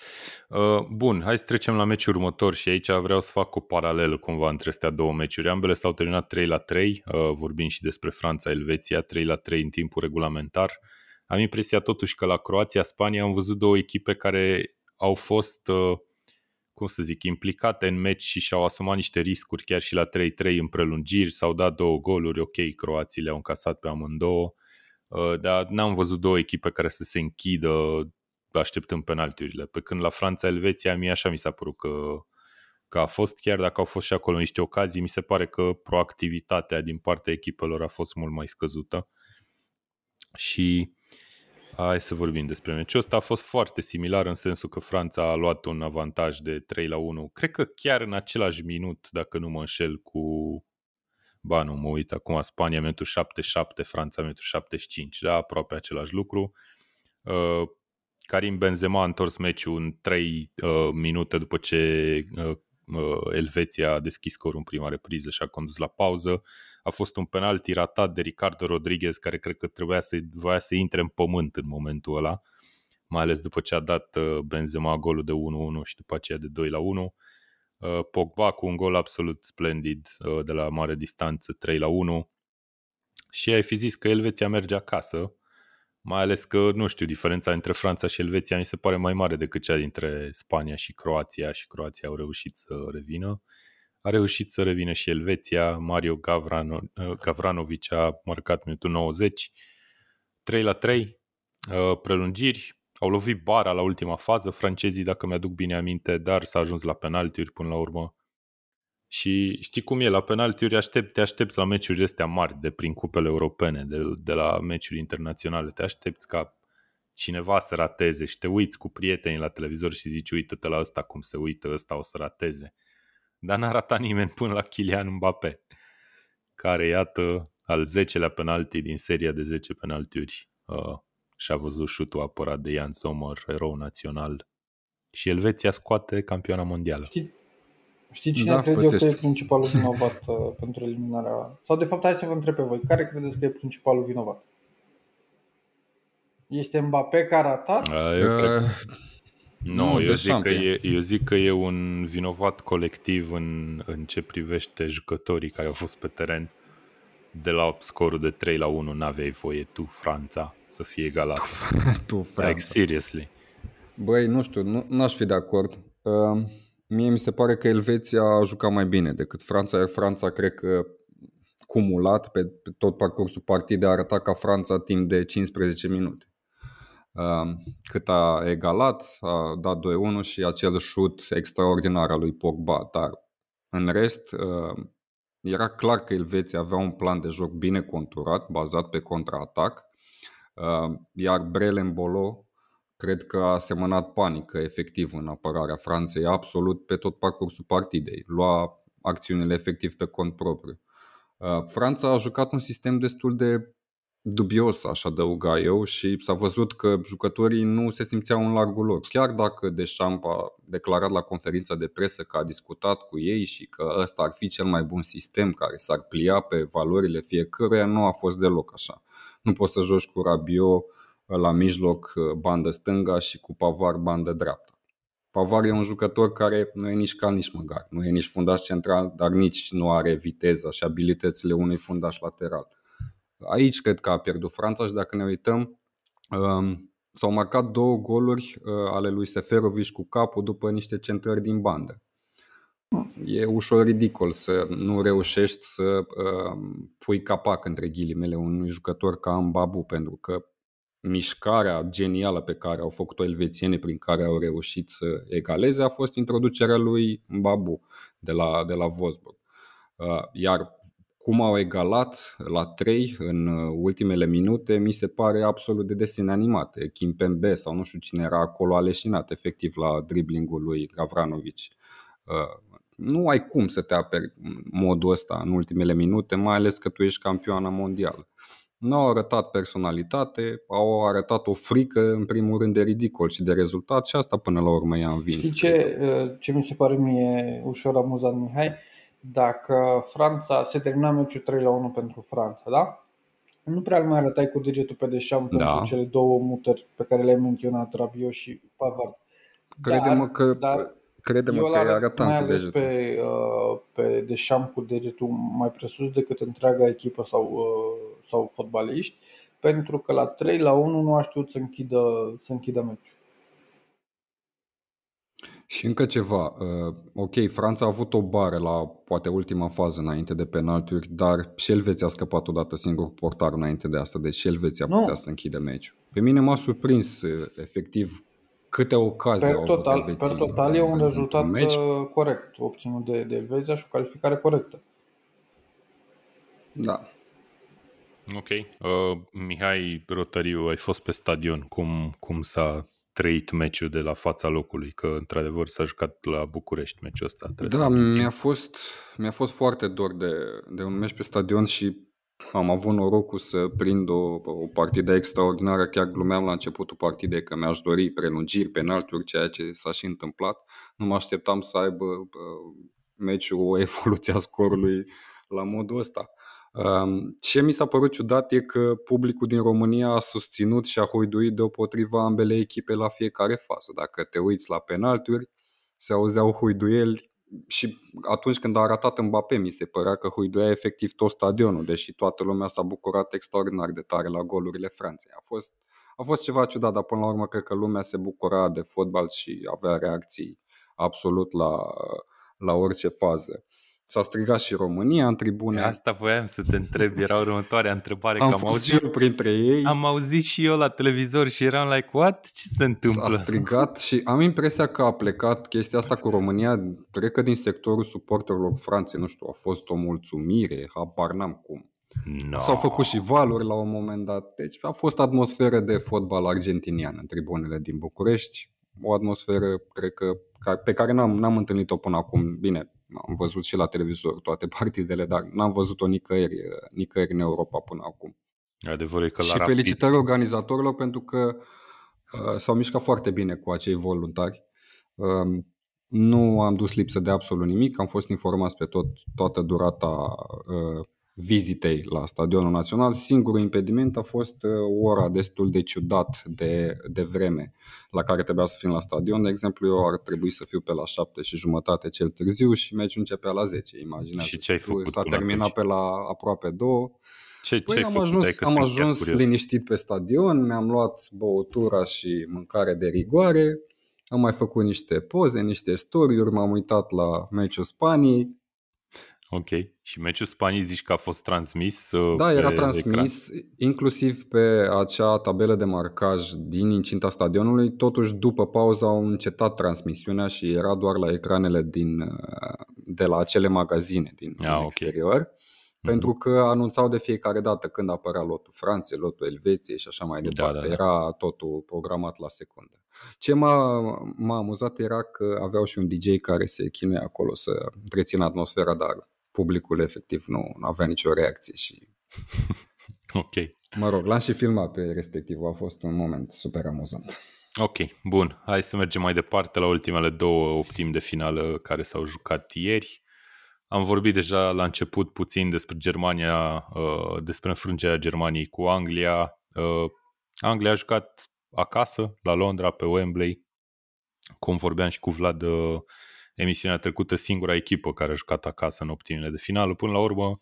Speaker 1: Uh, Bun, hai să trecem la meciul următor și aici vreau să fac o paralelă cumva între astea două meciuri. Ambele s-au terminat 3 la 3, uh, vorbim și despre Franța-Elveția, 3 la 3 în timpul regulamentar. Am impresia totuși că la Croația-Spania am văzut două echipe care au fost, uh, cum să zic, implicate în meci și și-au asumat niște riscuri chiar și la 3-3 în prelungiri, s-au dat două goluri, ok, croații le-au încasat pe amândouă, Uh, dar n-am văzut două echipe care să se închidă așteptând penaltiurile. Pe când la Franța-Elveția, mie așa mi s-a părut că, că a fost, chiar dacă au fost și acolo niște ocazii, mi se pare că proactivitatea din partea echipelor a fost mult mai scăzută. Și hai să vorbim despre meciul ăsta. A fost foarte similar în sensul că Franța a luat un avantaj de 3 la 1. Cred că chiar în același minut, dacă nu mă înșel, cu Ba nu, mă uit acum, Spania minutul 77, Franța minutul 75, da, aproape același lucru. Uh, Karim Benzema a întors meciul în 3 uh, minute după ce uh, uh, Elveția a deschis scorul în prima repriză și a condus la pauză. A fost un penalti ratat de Ricardo Rodriguez, care cred că trebuia să, voia să intre în pământ în momentul ăla, mai ales după ce a dat uh, Benzema golul de 1-1 și după aceea de 2 la 1. Uh, Pogba cu un gol absolut splendid uh, de la mare distanță, 3 la 1. Și ai fi zis că Elveția merge acasă, mai ales că, nu știu, diferența între Franța și Elveția mi se pare mai mare decât cea dintre Spania și Croația și Croația au reușit să revină. A reușit să revină și Elveția, Mario Gavrano, uh, Gavranovic a marcat minutul 90, 3 la 3, prelungiri, au lovit bara la ultima fază, francezii, dacă mi-aduc bine aminte, dar s-a ajuns la penaltiuri până la urmă. Și știi cum e, la penaltiuri aștept, te aștepți la meciurile astea mari de prin cupele europene, de, de la meciuri internaționale, te aștepți ca cineva să rateze și te uiți cu prietenii la televizor și zici, uită-te la ăsta cum se uită, ăsta o să rateze. Dar n-a ratat nimeni până la Kylian Mbappé, care, iată, al 10-lea penalti din seria de 10 penaltiuri uh, și-a văzut șutul apărat de Jan Sommer, erou național. Și Elveția scoate campioana mondială.
Speaker 2: Știi, știi cine da, crede eu că e principalul vinovat uh, pentru eliminarea... Sau de fapt, hai să vă întreb pe voi. Care credeți că e principalul vinovat? Este Mbappé care a ratat?
Speaker 1: Eu cred... Nu, no, eu, zic că e, eu zic că e un vinovat colectiv în, în ce privește jucătorii care au fost pe teren de la scorul de 3 la 1 n-aveai voie tu, Franța, să fie egalat.
Speaker 3: tu, Franța.
Speaker 1: Like, seriously.
Speaker 3: Băi, nu știu, nu, n-aș fi de acord. Uh, mie mi se pare că Elveția a jucat mai bine decât Franța, iar Franța cred că cumulat pe, pe tot parcursul partidei a arătat ca Franța timp de 15 minute. Uh, cât a egalat, a dat 2-1 și acel șut extraordinar al lui Pogba, dar în rest uh, era clar că Elveția avea un plan de joc bine conturat, bazat pe contraatac, iar Brelen Bolo cred că a semănat panică efectiv în apărarea Franței absolut pe tot parcursul partidei. Lua acțiunile efectiv pe cont propriu. Franța a jucat un sistem destul de dubios, aș adăuga eu, și s-a văzut că jucătorii nu se simțeau în largul lor. Chiar dacă Deschamps a declarat la conferința de presă că a discutat cu ei și că ăsta ar fi cel mai bun sistem care s-ar plia pe valorile fiecăruia, nu a fost deloc așa. Nu poți să joci cu Rabiot la mijloc bandă stânga și cu Pavar bandă dreapta. Pavar e un jucător care nu e nici cal, nici măgar. Nu e nici fundaș central, dar nici nu are viteza și abilitățile unui fundaș lateral. Aici cred că a pierdut Franța și dacă ne uităm, um, s-au marcat două goluri uh, ale lui Seferovic cu capul după niște centrări din bandă. E ușor ridicol să nu reușești să uh, pui capac între ghilimele unui jucător ca Mbabu pentru că mișcarea genială pe care au făcut-o elvețienii prin care au reușit să egaleze a fost introducerea lui Mbabu de la, de la Wolfsburg. Uh, iar cum au egalat la 3 în uh, ultimele minute, mi se pare absolut de desene animate. Kim Pembe sau nu știu cine era acolo aleșinat efectiv la driblingul lui Gavranovic. Uh, nu ai cum să te aperi modul ăsta în ultimele minute, mai ales că tu ești campioană mondială. Nu au arătat personalitate, au arătat o frică, în primul rând, de ridicol și de rezultat și asta până la urmă i-a învins.
Speaker 2: Știi ce, uh, ce mi se pare mie ușor amuzant, Mihai? Dacă Franța se termina meciul 3 la 1 pentru Franța, da? Nu prea mai arătai cu degetul pe deșam da. pentru cele două mutări pe care le-ai menționat, Rabiot și Pavard.
Speaker 3: Crede-mă că dar Crede-mă că arăt, arătam mai
Speaker 2: cu degetul. pe, uh, pe deșam cu degetul mai presus decât întreaga echipă sau, uh, sau fotbaliști, pentru că la 3 la 1 nu a știut să închidă, să închidă meciul.
Speaker 3: Și încă ceva, uh, ok, Franța a avut o bară la poate ultima fază înainte de penaltiuri, dar și Elveția a scăpat odată singur portar înainte de asta, deci și Elveția nu. putea să închide meciul. Pe mine m-a surprins uh, efectiv câte ocazii
Speaker 2: au total, avut Per total e un rezultat meci. Uh, corect obținut de, de Elveția și o calificare corectă.
Speaker 3: Da.
Speaker 1: Ok. Uh, Mihai Rotariu, ai fost pe stadion. Cum, cum s-a trăit meciul de la fața locului? Că, într-adevăr, s-a jucat la București meciul ăsta.
Speaker 3: Da, mi-a fost, mi-a fost foarte dor de, de un meci pe stadion și am avut norocul să prind o, o partidă extraordinară, chiar glumeam la începutul partidei că mi-aș dori prelungiri, penalturi, ceea ce s-a și întâmplat. Nu mă așteptam să aibă uh, meciul o evoluție a scorului la modul ăsta. Um, ce mi s-a părut ciudat e că publicul din România a susținut și a hoiduit deopotriva ambele echipe la fiecare fază. Dacă te uiți la penalturi, se auzeau huiduieli și atunci când a arătat Mbappé, mi se părea că huiduia efectiv tot stadionul, deși toată lumea s-a bucurat extraordinar de tare la golurile Franței. A fost, a fost ceva ciudat, dar până la urmă cred că lumea se bucura de fotbal și avea reacții absolut la, la orice fază. S-a strigat și România în tribune.
Speaker 1: Asta voiam să te întreb, era următoarea întrebare.
Speaker 3: Am, că am auzit, eu printre ei.
Speaker 1: Am auzit și eu la televizor și eram like, what? Ce se întâmplă?
Speaker 3: S-a strigat și am impresia că a plecat chestia asta cu România, cred că din sectorul suporterilor Franței, nu știu, a fost o mulțumire, habar n-am cum. No. S-au făcut și valuri la un moment dat. Deci a fost atmosferă de fotbal argentinian în tribunele din București. O atmosferă, cred că, pe care n-am, n-am întâlnit-o până acum. Bine, am văzut și la televizor toate partidele, dar n-am văzut-o nicăieri, nicăieri în Europa până acum.
Speaker 1: Adevărul că la
Speaker 3: și
Speaker 1: rapid...
Speaker 3: felicitări organizatorilor pentru că uh, s-au mișcat foarte bine cu acei voluntari. Uh, nu am dus lipsă de absolut nimic, am fost informați pe tot, toată durata uh, vizitei la Stadionul Național. Singurul impediment a fost uh, ora destul de ciudat de, de vreme la care trebuia să fim la stadion. De exemplu, eu ar trebui să fiu pe la 7 și jumătate cel târziu și meciul începea la 10. Imaginează.
Speaker 1: Și ce ai făcut
Speaker 3: S-a terminat
Speaker 1: atunci?
Speaker 3: pe la aproape 2.
Speaker 1: Ce, păi ce
Speaker 3: am
Speaker 1: făcut?
Speaker 3: ajuns, am ajuns liniștit pe stadion, mi-am luat băutura și mâncare de rigoare, am mai făcut niște poze, niște story m-am uitat la meciul Spaniei,
Speaker 1: Ok. Și meciul Spaniei zici că a fost transmis uh,
Speaker 3: Da, era transmis ecran. inclusiv pe acea tabelă de marcaj din incinta stadionului. Totuși, după pauză au încetat transmisiunea și era doar la ecranele din, uh, de la acele magazine din, ah, din okay. exterior. Mm-hmm. Pentru că anunțau de fiecare dată când apărea lotul Franței, lotul Elveției și așa mai da, departe. Da, da, da. Era totul programat la secundă. Ce m-a, m-a amuzat era că aveau și un DJ care se chinuia acolo să rețină atmosfera, dar publicul efectiv nu, nu avea nicio reacție și...
Speaker 1: ok.
Speaker 3: Mă rog, l-am și filmat pe respectiv, a fost un moment super amuzant.
Speaker 1: Ok, bun. Hai să mergem mai departe la ultimele două optimi de finală care s-au jucat ieri. Am vorbit deja la început puțin despre Germania, uh, despre înfrângerea Germaniei cu Anglia. Uh, Anglia a jucat acasă, la Londra, pe Wembley. Cum vorbeam și cu Vlad uh, emisiunea trecută singura echipă care a jucat acasă în optimile de finală. Până la urmă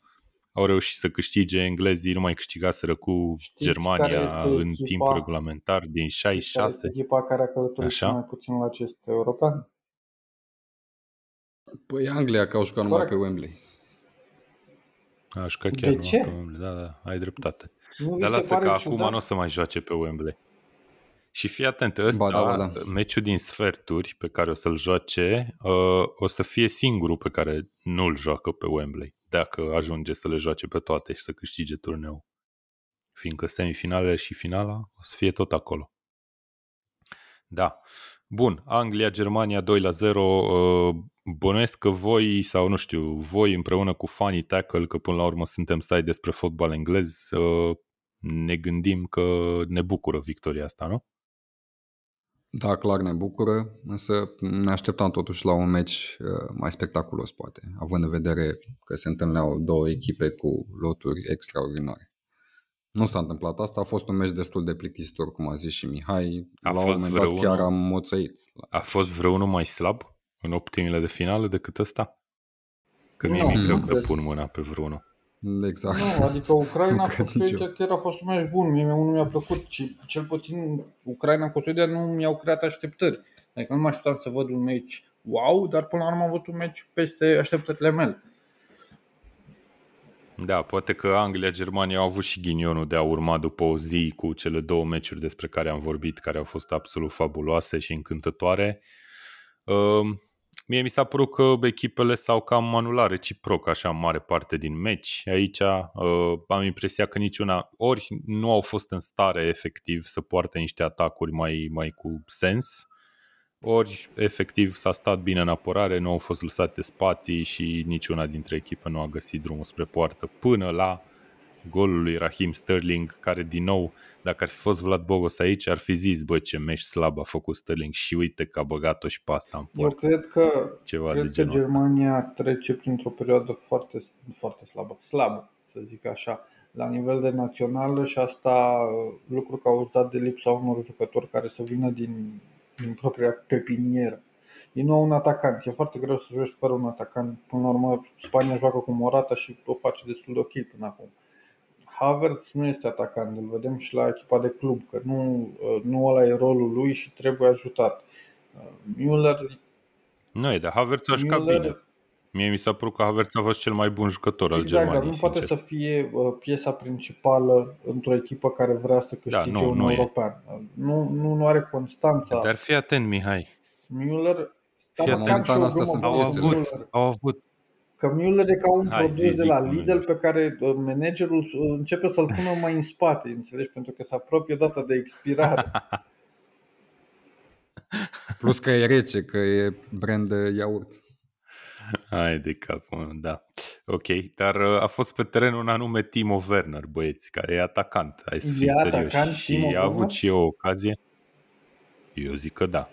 Speaker 1: au reușit să câștige englezii, nu mai câștigaseră cu Știți Germania în echipa, timp regulamentar din 66. Care
Speaker 2: echipa care a călătorit Așa? mai puțin la acest european?
Speaker 3: Păi Anglia, că au jucat Corect. numai pe Wembley.
Speaker 1: A jucat chiar de ce? pe Wembley, da, da, ai dreptate. Nu Dar lasă că acum nu o să mai joace pe Wembley. Și fii atent, ăsta, ba, da, ba, da. meciul din sferturi pe care o să-l joace, uh, o să fie singurul pe care nu-l joacă pe Wembley. dacă ajunge să le joace pe toate și să câștige turneul. Fiindcă semifinalele și finala o să fie tot acolo. Da. Bun, Anglia, Germania 2 la 0. Uh, bănuiesc că voi, sau nu știu, voi împreună cu Funny Tackle, că până la urmă suntem site despre fotbal englez, uh, ne gândim că ne bucură victoria asta, nu?
Speaker 3: Da, clar ne bucură, însă ne așteptam totuși la un meci uh, mai spectaculos, poate, având în vedere că se întâlneau două echipe cu loturi extraordinare. Nu s-a întâmplat asta, a fost un meci destul de plictisitor, cum a zis și Mihai.
Speaker 1: A
Speaker 3: la
Speaker 1: fost
Speaker 3: un moment dat
Speaker 1: vreunul-
Speaker 3: chiar am moțăit.
Speaker 1: A fost vreunul mai slab în optimile de finală decât ăsta? Că mie
Speaker 2: Nu,
Speaker 1: mi-e greu
Speaker 2: nu
Speaker 1: să
Speaker 2: cred.
Speaker 1: pun mâna pe vreunul.
Speaker 3: Exact.
Speaker 2: Nu, adică Ucraina
Speaker 3: Nu
Speaker 2: cu
Speaker 3: cred
Speaker 2: Suedia
Speaker 3: nici eu.
Speaker 2: chiar a fost un meci bun. Mie unul mi-a plăcut și cel puțin Ucraina cu Suedia nu mi-au creat așteptări. Adică nu mă așteptam să văd un meci wow, dar până la urmă am avut un meci peste așteptările mele.
Speaker 1: Da, poate că Anglia, Germania au avut și ghinionul de a urma după o zi cu cele două meciuri despre care am vorbit, care au fost absolut fabuloase și încântătoare. Uh, mie mi s-a părut că echipele s-au cam anulat reciproc așa în mare parte din meci. Aici uh, am impresia că niciuna, ori nu au fost în stare efectiv să poarte niște atacuri mai, mai cu sens, ori efectiv s-a stat bine în apărare, nu au fost lăsate spații și niciuna dintre echipe nu a găsit drumul spre poartă până la golul lui Rahim Sterling, care din nou, dacă ar fi fost Vlad Bogos aici, ar fi zis, bă, ce meci slab a făcut Sterling și uite că a băgat-o și pe asta în
Speaker 2: Eu
Speaker 1: poartă.
Speaker 2: cred că,
Speaker 1: Ceva de
Speaker 2: cred că
Speaker 1: genul ăsta.
Speaker 2: Germania trece printr-o perioadă foarte, foarte slabă, slabă, să zic așa, la nivel de națională și asta lucru cauzat de lipsa unor jucători care să vină din, din propria pepinieră. Ei nu au un atacant, e foarte greu să joci fără un atacant. Până la urmă, Spania joacă cu Morata și o face destul de ok până acum. Havertz nu este atacant, îl vedem și la echipa de club, că nu, nu ăla e rolul lui și trebuie ajutat. Müller
Speaker 1: Nu e, dar Havertz a jucat
Speaker 2: Müller-
Speaker 1: bine. Mie mi s-a părut că Havertz a fost cel mai bun jucător al
Speaker 2: Exact, dar
Speaker 1: Germaniei,
Speaker 2: nu poate
Speaker 1: sincer.
Speaker 2: să fie uh, piesa principală într-o echipă care vrea să câștige
Speaker 1: Da, nu,
Speaker 2: un
Speaker 1: nu e.
Speaker 2: european. Nu, nu, nu are constanța.
Speaker 1: Dar fii atent, Mihai.
Speaker 2: Müller
Speaker 1: Fii
Speaker 2: Stai, mă,
Speaker 1: atent.
Speaker 2: cam și o
Speaker 3: Momentan asta
Speaker 2: glumă
Speaker 3: sunt
Speaker 2: bună
Speaker 1: Au
Speaker 2: cu
Speaker 3: piesele.
Speaker 1: avut,
Speaker 2: Müller.
Speaker 1: au avut.
Speaker 2: Că Müller e ca un
Speaker 1: Hai,
Speaker 2: produs
Speaker 1: zi, zi
Speaker 2: de la
Speaker 1: cu
Speaker 2: Lidl
Speaker 1: Müller.
Speaker 2: pe care uh, managerul uh, începe să-l pună mai în spate, înțelegi? Pentru că se apropie data de expirare.
Speaker 3: Plus că e rece, că e brand de iaurt.
Speaker 1: Hai de cap, mă, da. Ok, dar uh, a fost pe teren un anume Timo Werner, băieți, care e atacant. Hai să
Speaker 2: E
Speaker 1: fim serioși.
Speaker 2: atacant
Speaker 1: Și
Speaker 2: Timo
Speaker 1: a avut
Speaker 2: Werner?
Speaker 1: și eu o ocazie. Eu zic că da.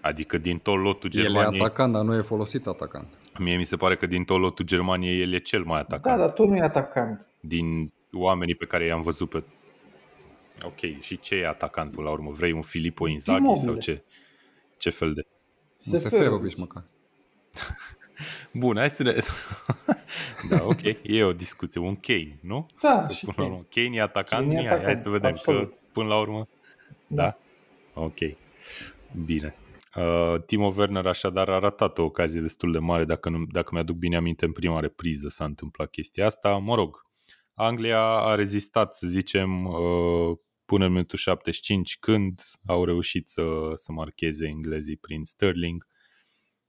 Speaker 1: Adică din tot lotul
Speaker 3: El e
Speaker 1: Germaniei,
Speaker 3: atacant, dar nu e folosit atacant.
Speaker 1: Mie mi se pare că din tot lotul Germaniei el e cel mai
Speaker 2: da,
Speaker 1: atacant.
Speaker 2: dar tot nu e atacant.
Speaker 1: Din oamenii pe care i-am văzut pe... Ok, și ce e atacant până la urmă? Vrei un Filippo Inzaghi
Speaker 2: Immobile.
Speaker 1: sau ce? Ce fel de...
Speaker 3: Un Seferovic măcar.
Speaker 1: Bun, hai să ne... da, ok, e o discuție. Un Kane, nu?
Speaker 2: Da,
Speaker 1: Că
Speaker 2: și
Speaker 1: până la
Speaker 2: Kane.
Speaker 1: urmă, Kane e atacant,
Speaker 2: Kane e
Speaker 1: Mihai? Hai
Speaker 2: atacant,
Speaker 1: să vedem
Speaker 2: absolut.
Speaker 1: că până la urmă... Da?
Speaker 2: Da.
Speaker 1: Ok. Bine. Uh, Timo Werner așadar a ratat o ocazie destul de mare, dacă, nu, dacă mi-aduc bine aminte, în prima repriză s-a întâmplat chestia asta. Mă rog, Anglia a rezistat, să zicem, uh, până în minutul 75, când au reușit să, să marcheze englezii prin Sterling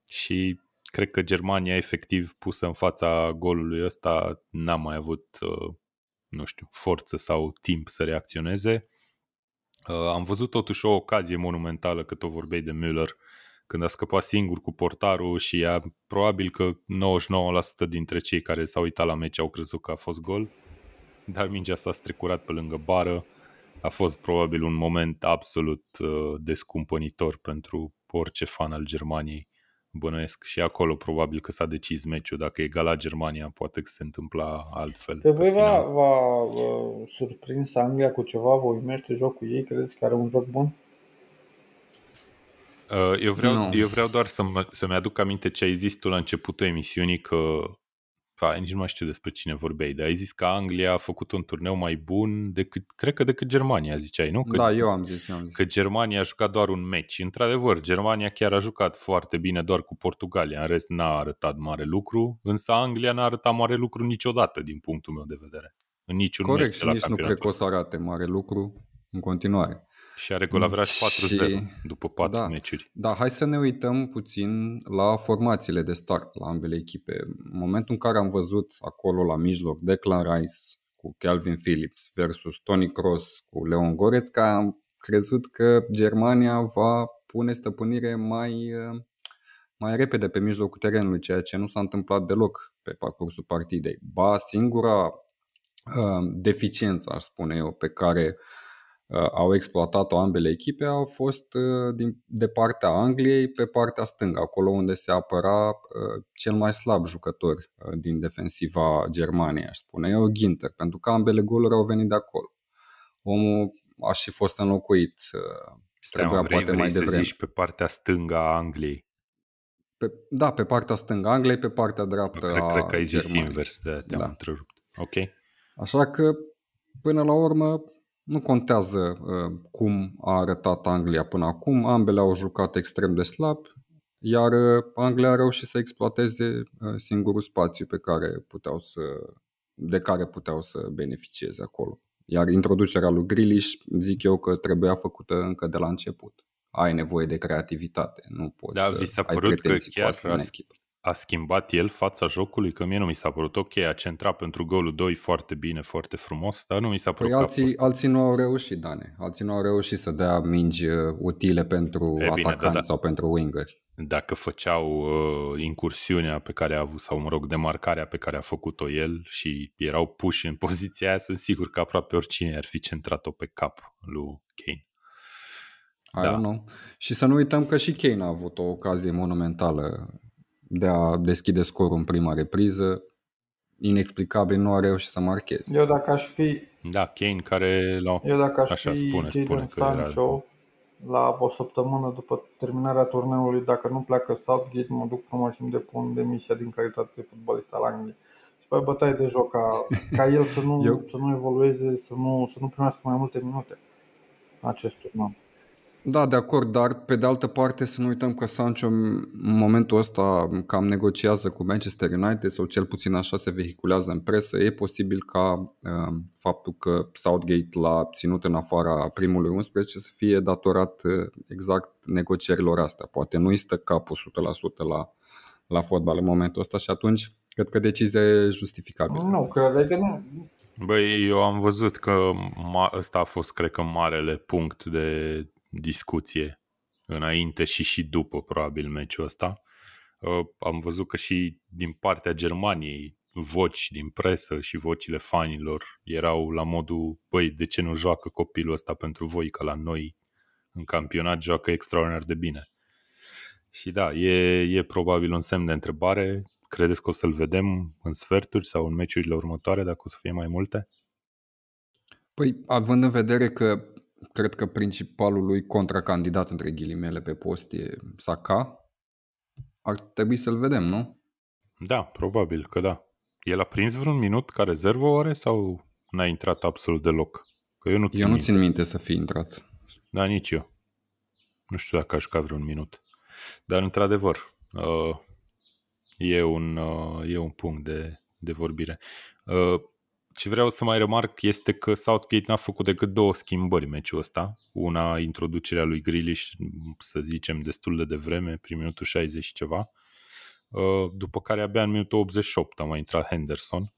Speaker 1: și cred că Germania efectiv pusă în fața golului ăsta n-a mai avut, uh, nu știu, forță sau timp să reacționeze. Uh, am văzut totuși o ocazie monumentală, că tot vorbeai de Müller, când a scăpat singur cu portarul și a, probabil că 99% dintre cei care s-au uitat la meci au crezut că a fost gol, dar mingea s-a strecurat pe lângă bară. A fost probabil un moment absolut uh, descumpănitor pentru orice fan al Germaniei. Bănuiesc și acolo probabil că s-a decis meciul. Dacă egala Germania, poate că se întâmpla altfel.
Speaker 2: Pe voi va,
Speaker 1: final.
Speaker 2: va uh, surprins Anglia cu ceva? Vă uimește jocul ei? Credeți că are un joc bun?
Speaker 1: Uh, Eu vreau,
Speaker 3: Nu.
Speaker 1: eu vreau doar să mă, să-mi aduc aminte ce ai zis tu la începutul emisiunii că fa, nici nu mai știu despre cine vorbeai, dar ai zis că Anglia a făcut un turneu mai bun decât, cred că decât Germania, ziceai, nu? Că,
Speaker 3: Da, eu am zis, eu am zis.
Speaker 1: că Germania a jucat doar un meci. Într-adevăr, Germania chiar a jucat foarte bine doar cu Portugalia, în rest n-a arătat mare lucru, însă Anglia n-a arătat mare lucru niciodată din punctul meu de vedere. În niciun
Speaker 3: Corect
Speaker 1: meci
Speaker 3: și
Speaker 1: de la
Speaker 3: nici nu cred că o
Speaker 1: campionatul
Speaker 3: să arate mare lucru în continuare.
Speaker 1: Și are golavraj 4-0
Speaker 3: Și-
Speaker 1: după 4
Speaker 3: da.
Speaker 1: meciuri.
Speaker 3: Da, hai să ne uităm puțin la formațiile de start la ambele echipe. În momentul în care am văzut acolo la mijloc Declan Rice cu Calvin Phillips versus Tony Cross cu Leon Goretzka, am crezut că Germania va pune stăpânire mai, uh, mai repede pe mijlocul terenului, ceea ce nu s-a întâmplat deloc pe parcursul partidei. Ba, singura uh, deficiență, aș spune eu, pe care uh, au exploatat-o ambele echipe au fost uh, din, de partea Angliei pe partea stângă, acolo unde se apăra uh, cel mai slab jucător uh, din defensiva Germaniei, aș spune eu, Ginter, pentru că ambele goluri au venit de acolo. Omul a și fost înlocuit. uh,
Speaker 1: Stai, mă,
Speaker 3: trebuia
Speaker 1: vrei,
Speaker 3: poate
Speaker 1: vrei
Speaker 3: mai
Speaker 1: să
Speaker 3: devreme.
Speaker 1: zici pe partea stângă a Angliei.
Speaker 3: Pe, da, pe partea stângă a Angliei, pe partea dreaptă
Speaker 1: Cred,
Speaker 3: a
Speaker 1: cred că ai zis
Speaker 3: Germaniei.
Speaker 1: invers, de te-am
Speaker 3: Da.
Speaker 1: întrerupt. Ok.
Speaker 3: Așa că, până la urmă, nu contează uh, cum a arătat Anglia până acum. Ambele au jucat extrem de slab, iar uh, Anglia a reușit să exploateze uh, singurul spațiu pe care puteau să, de care puteau să beneficieze acolo. Iar introducerea lui Grealish, zic eu că trebuia făcută încă de la început. Ai nevoie de creativitate, nu poți
Speaker 1: Da,
Speaker 3: să
Speaker 1: vi s-a
Speaker 3: ai
Speaker 1: părut că
Speaker 3: pretenții cu
Speaker 1: chiar
Speaker 3: asemenea
Speaker 1: a-
Speaker 3: echipă.
Speaker 1: A schimbat el fața jocului? Că mie nu mi s-a părut ok, a centrat pentru golul 2 foarte bine, foarte frumos, dar nu mi s-a părut
Speaker 3: Păi
Speaker 1: că a
Speaker 3: alții,
Speaker 1: fost...
Speaker 3: alții nu au reușit, Dane. Alții nu au reușit să dea mingi uh, utile pentru
Speaker 1: E bine,
Speaker 3: atacanți
Speaker 1: da, da.
Speaker 3: sau pentru wingeri.
Speaker 1: Dacă făceau uh, incursiunea pe care a avut, sau mă rog, demarcarea pe care a făcut-o el și erau puși în poziția aia, sunt sigur că aproape oricine ar fi centrat-o pe cap lui Kane.
Speaker 3: I
Speaker 1: Da.
Speaker 3: don't know. Și să nu uităm că și Kane a avut o ocazie monumentală de a deschide scorul în prima repriză. Inexplicabil nu a reușit să marcheze.
Speaker 2: Eu dacă aș fi,
Speaker 1: Da, Kane care la...
Speaker 2: eu dacă aș
Speaker 1: Așa,
Speaker 2: fi
Speaker 1: spune, spune
Speaker 2: Jadon
Speaker 1: că era-
Speaker 2: Sancho la o săptămână după terminarea turneului, dacă nu pleacă Southgate, mă duc frumos și îmi depun demisia din calitate de fotbalist al Angliei. Și pe bătaie de joc ca, ca el să nu,
Speaker 3: Eu-
Speaker 2: să nu evolueze, să nu, să nu primească mai multe minute acest turneu.
Speaker 3: Da, de acord, dar pe de altă parte să nu uităm că Sancho în momentul ăsta cam negociază cu Manchester United sau cel puțin așa se vehiculează în presă. E posibil ca uh, faptul că Southgate l-a ținut în afara primului 11 să fie datorat uh, exact negocierilor astea. Poate nu îi stă capul 100% la, la fotbal în momentul ăsta și atunci cred că decizia e justificabilă.
Speaker 2: Nu, cred adică nu.
Speaker 1: Băi, eu am văzut că ma- ăsta a fost, cred că, marele punct de discuție înainte și și după, probabil, meciul ăsta. Uh, Am văzut că și din partea Germaniei voci din presă și vocile fanilor erau la modul, băi, de ce nu joacă copilul ăsta pentru voi, că la noi în campionat joacă extraordinar de bine. Și da, e, e probabil un semn de întrebare. Credeți că o să-l vedem în sferturi sau în meciurile următoare, dacă o să fie mai multe?
Speaker 3: Păi, având în vedere că cred că principalul lui contracandidat între ghilimele pe post e Saka, ar trebui să-l vedem, nu?
Speaker 1: Da, probabil că da. El a prins vreun minut ca rezervă oare sau n-a intrat absolut deloc? Că eu nu țin
Speaker 3: Eu nu
Speaker 1: minte.
Speaker 3: țin minte să fi intrat.
Speaker 1: Da, nici eu. Nu știu dacă a jucat vreun minut. Dar, într-adevăr, uh, e, un, uh, e un punct de, de vorbire. Uh, ce vreau să mai remarc este că Southgate n-a făcut decât două schimbări meciul ăsta. Una, introducerea lui Grealish, să zicem, destul de devreme, prin minutul 60 și ceva. Uh, după care abia în minutul 88 a mai intrat Henderson.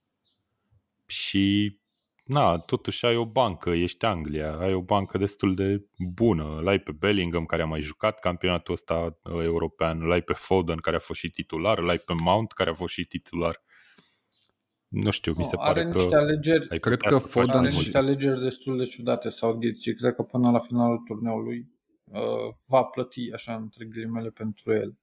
Speaker 1: Și na, totuși ai o bancă, ești Anglia, ai o bancă destul de bună. L-ai pe Bellingham, care a mai jucat campionatul ăsta uh, european, l-ai pe Foden, care a fost și titular, l-ai pe Mount, care a fost și titular. Nu știu, mi se
Speaker 2: Nu,
Speaker 1: pare
Speaker 2: are
Speaker 1: că
Speaker 2: niște alegeri,
Speaker 1: ai
Speaker 3: Cred
Speaker 1: putea
Speaker 3: că
Speaker 1: să faci
Speaker 3: Foden
Speaker 2: are
Speaker 1: mai
Speaker 3: și-
Speaker 2: niște alegeri destul de ciudate Southgate și cred că până la finalul turneului uh, va plăti așa între ghilimele pentru el.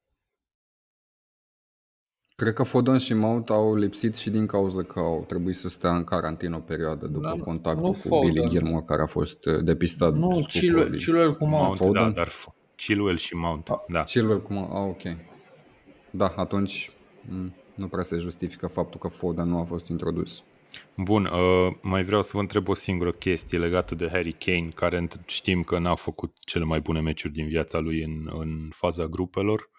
Speaker 3: Cred că Foden și Mount au lipsit și din cauza că au trebuit să stea în carantină o perioadă după
Speaker 2: Da,
Speaker 3: contactul
Speaker 2: nu
Speaker 3: cu
Speaker 2: Foden.
Speaker 3: Billy Gilmore, care a fost uh, depistat
Speaker 2: Nu,
Speaker 3: cu
Speaker 2: Chilwell,
Speaker 3: COVID.
Speaker 2: Chilwell cu Mount.
Speaker 1: Mount,
Speaker 3: Foden?
Speaker 1: da, dar F- Chilwell și Mount,
Speaker 2: Ah.
Speaker 1: da.
Speaker 3: Chilwell cum a, ok. Da, atunci m, nu prea se justifică faptul că Foden nu a fost introdus.
Speaker 1: Bun, uh, mai vreau să vă întreb o singură chestie legată de Harry Kane, care înt- știm că n-a făcut cele mai bune meciuri din viața lui în, în faza grupelor.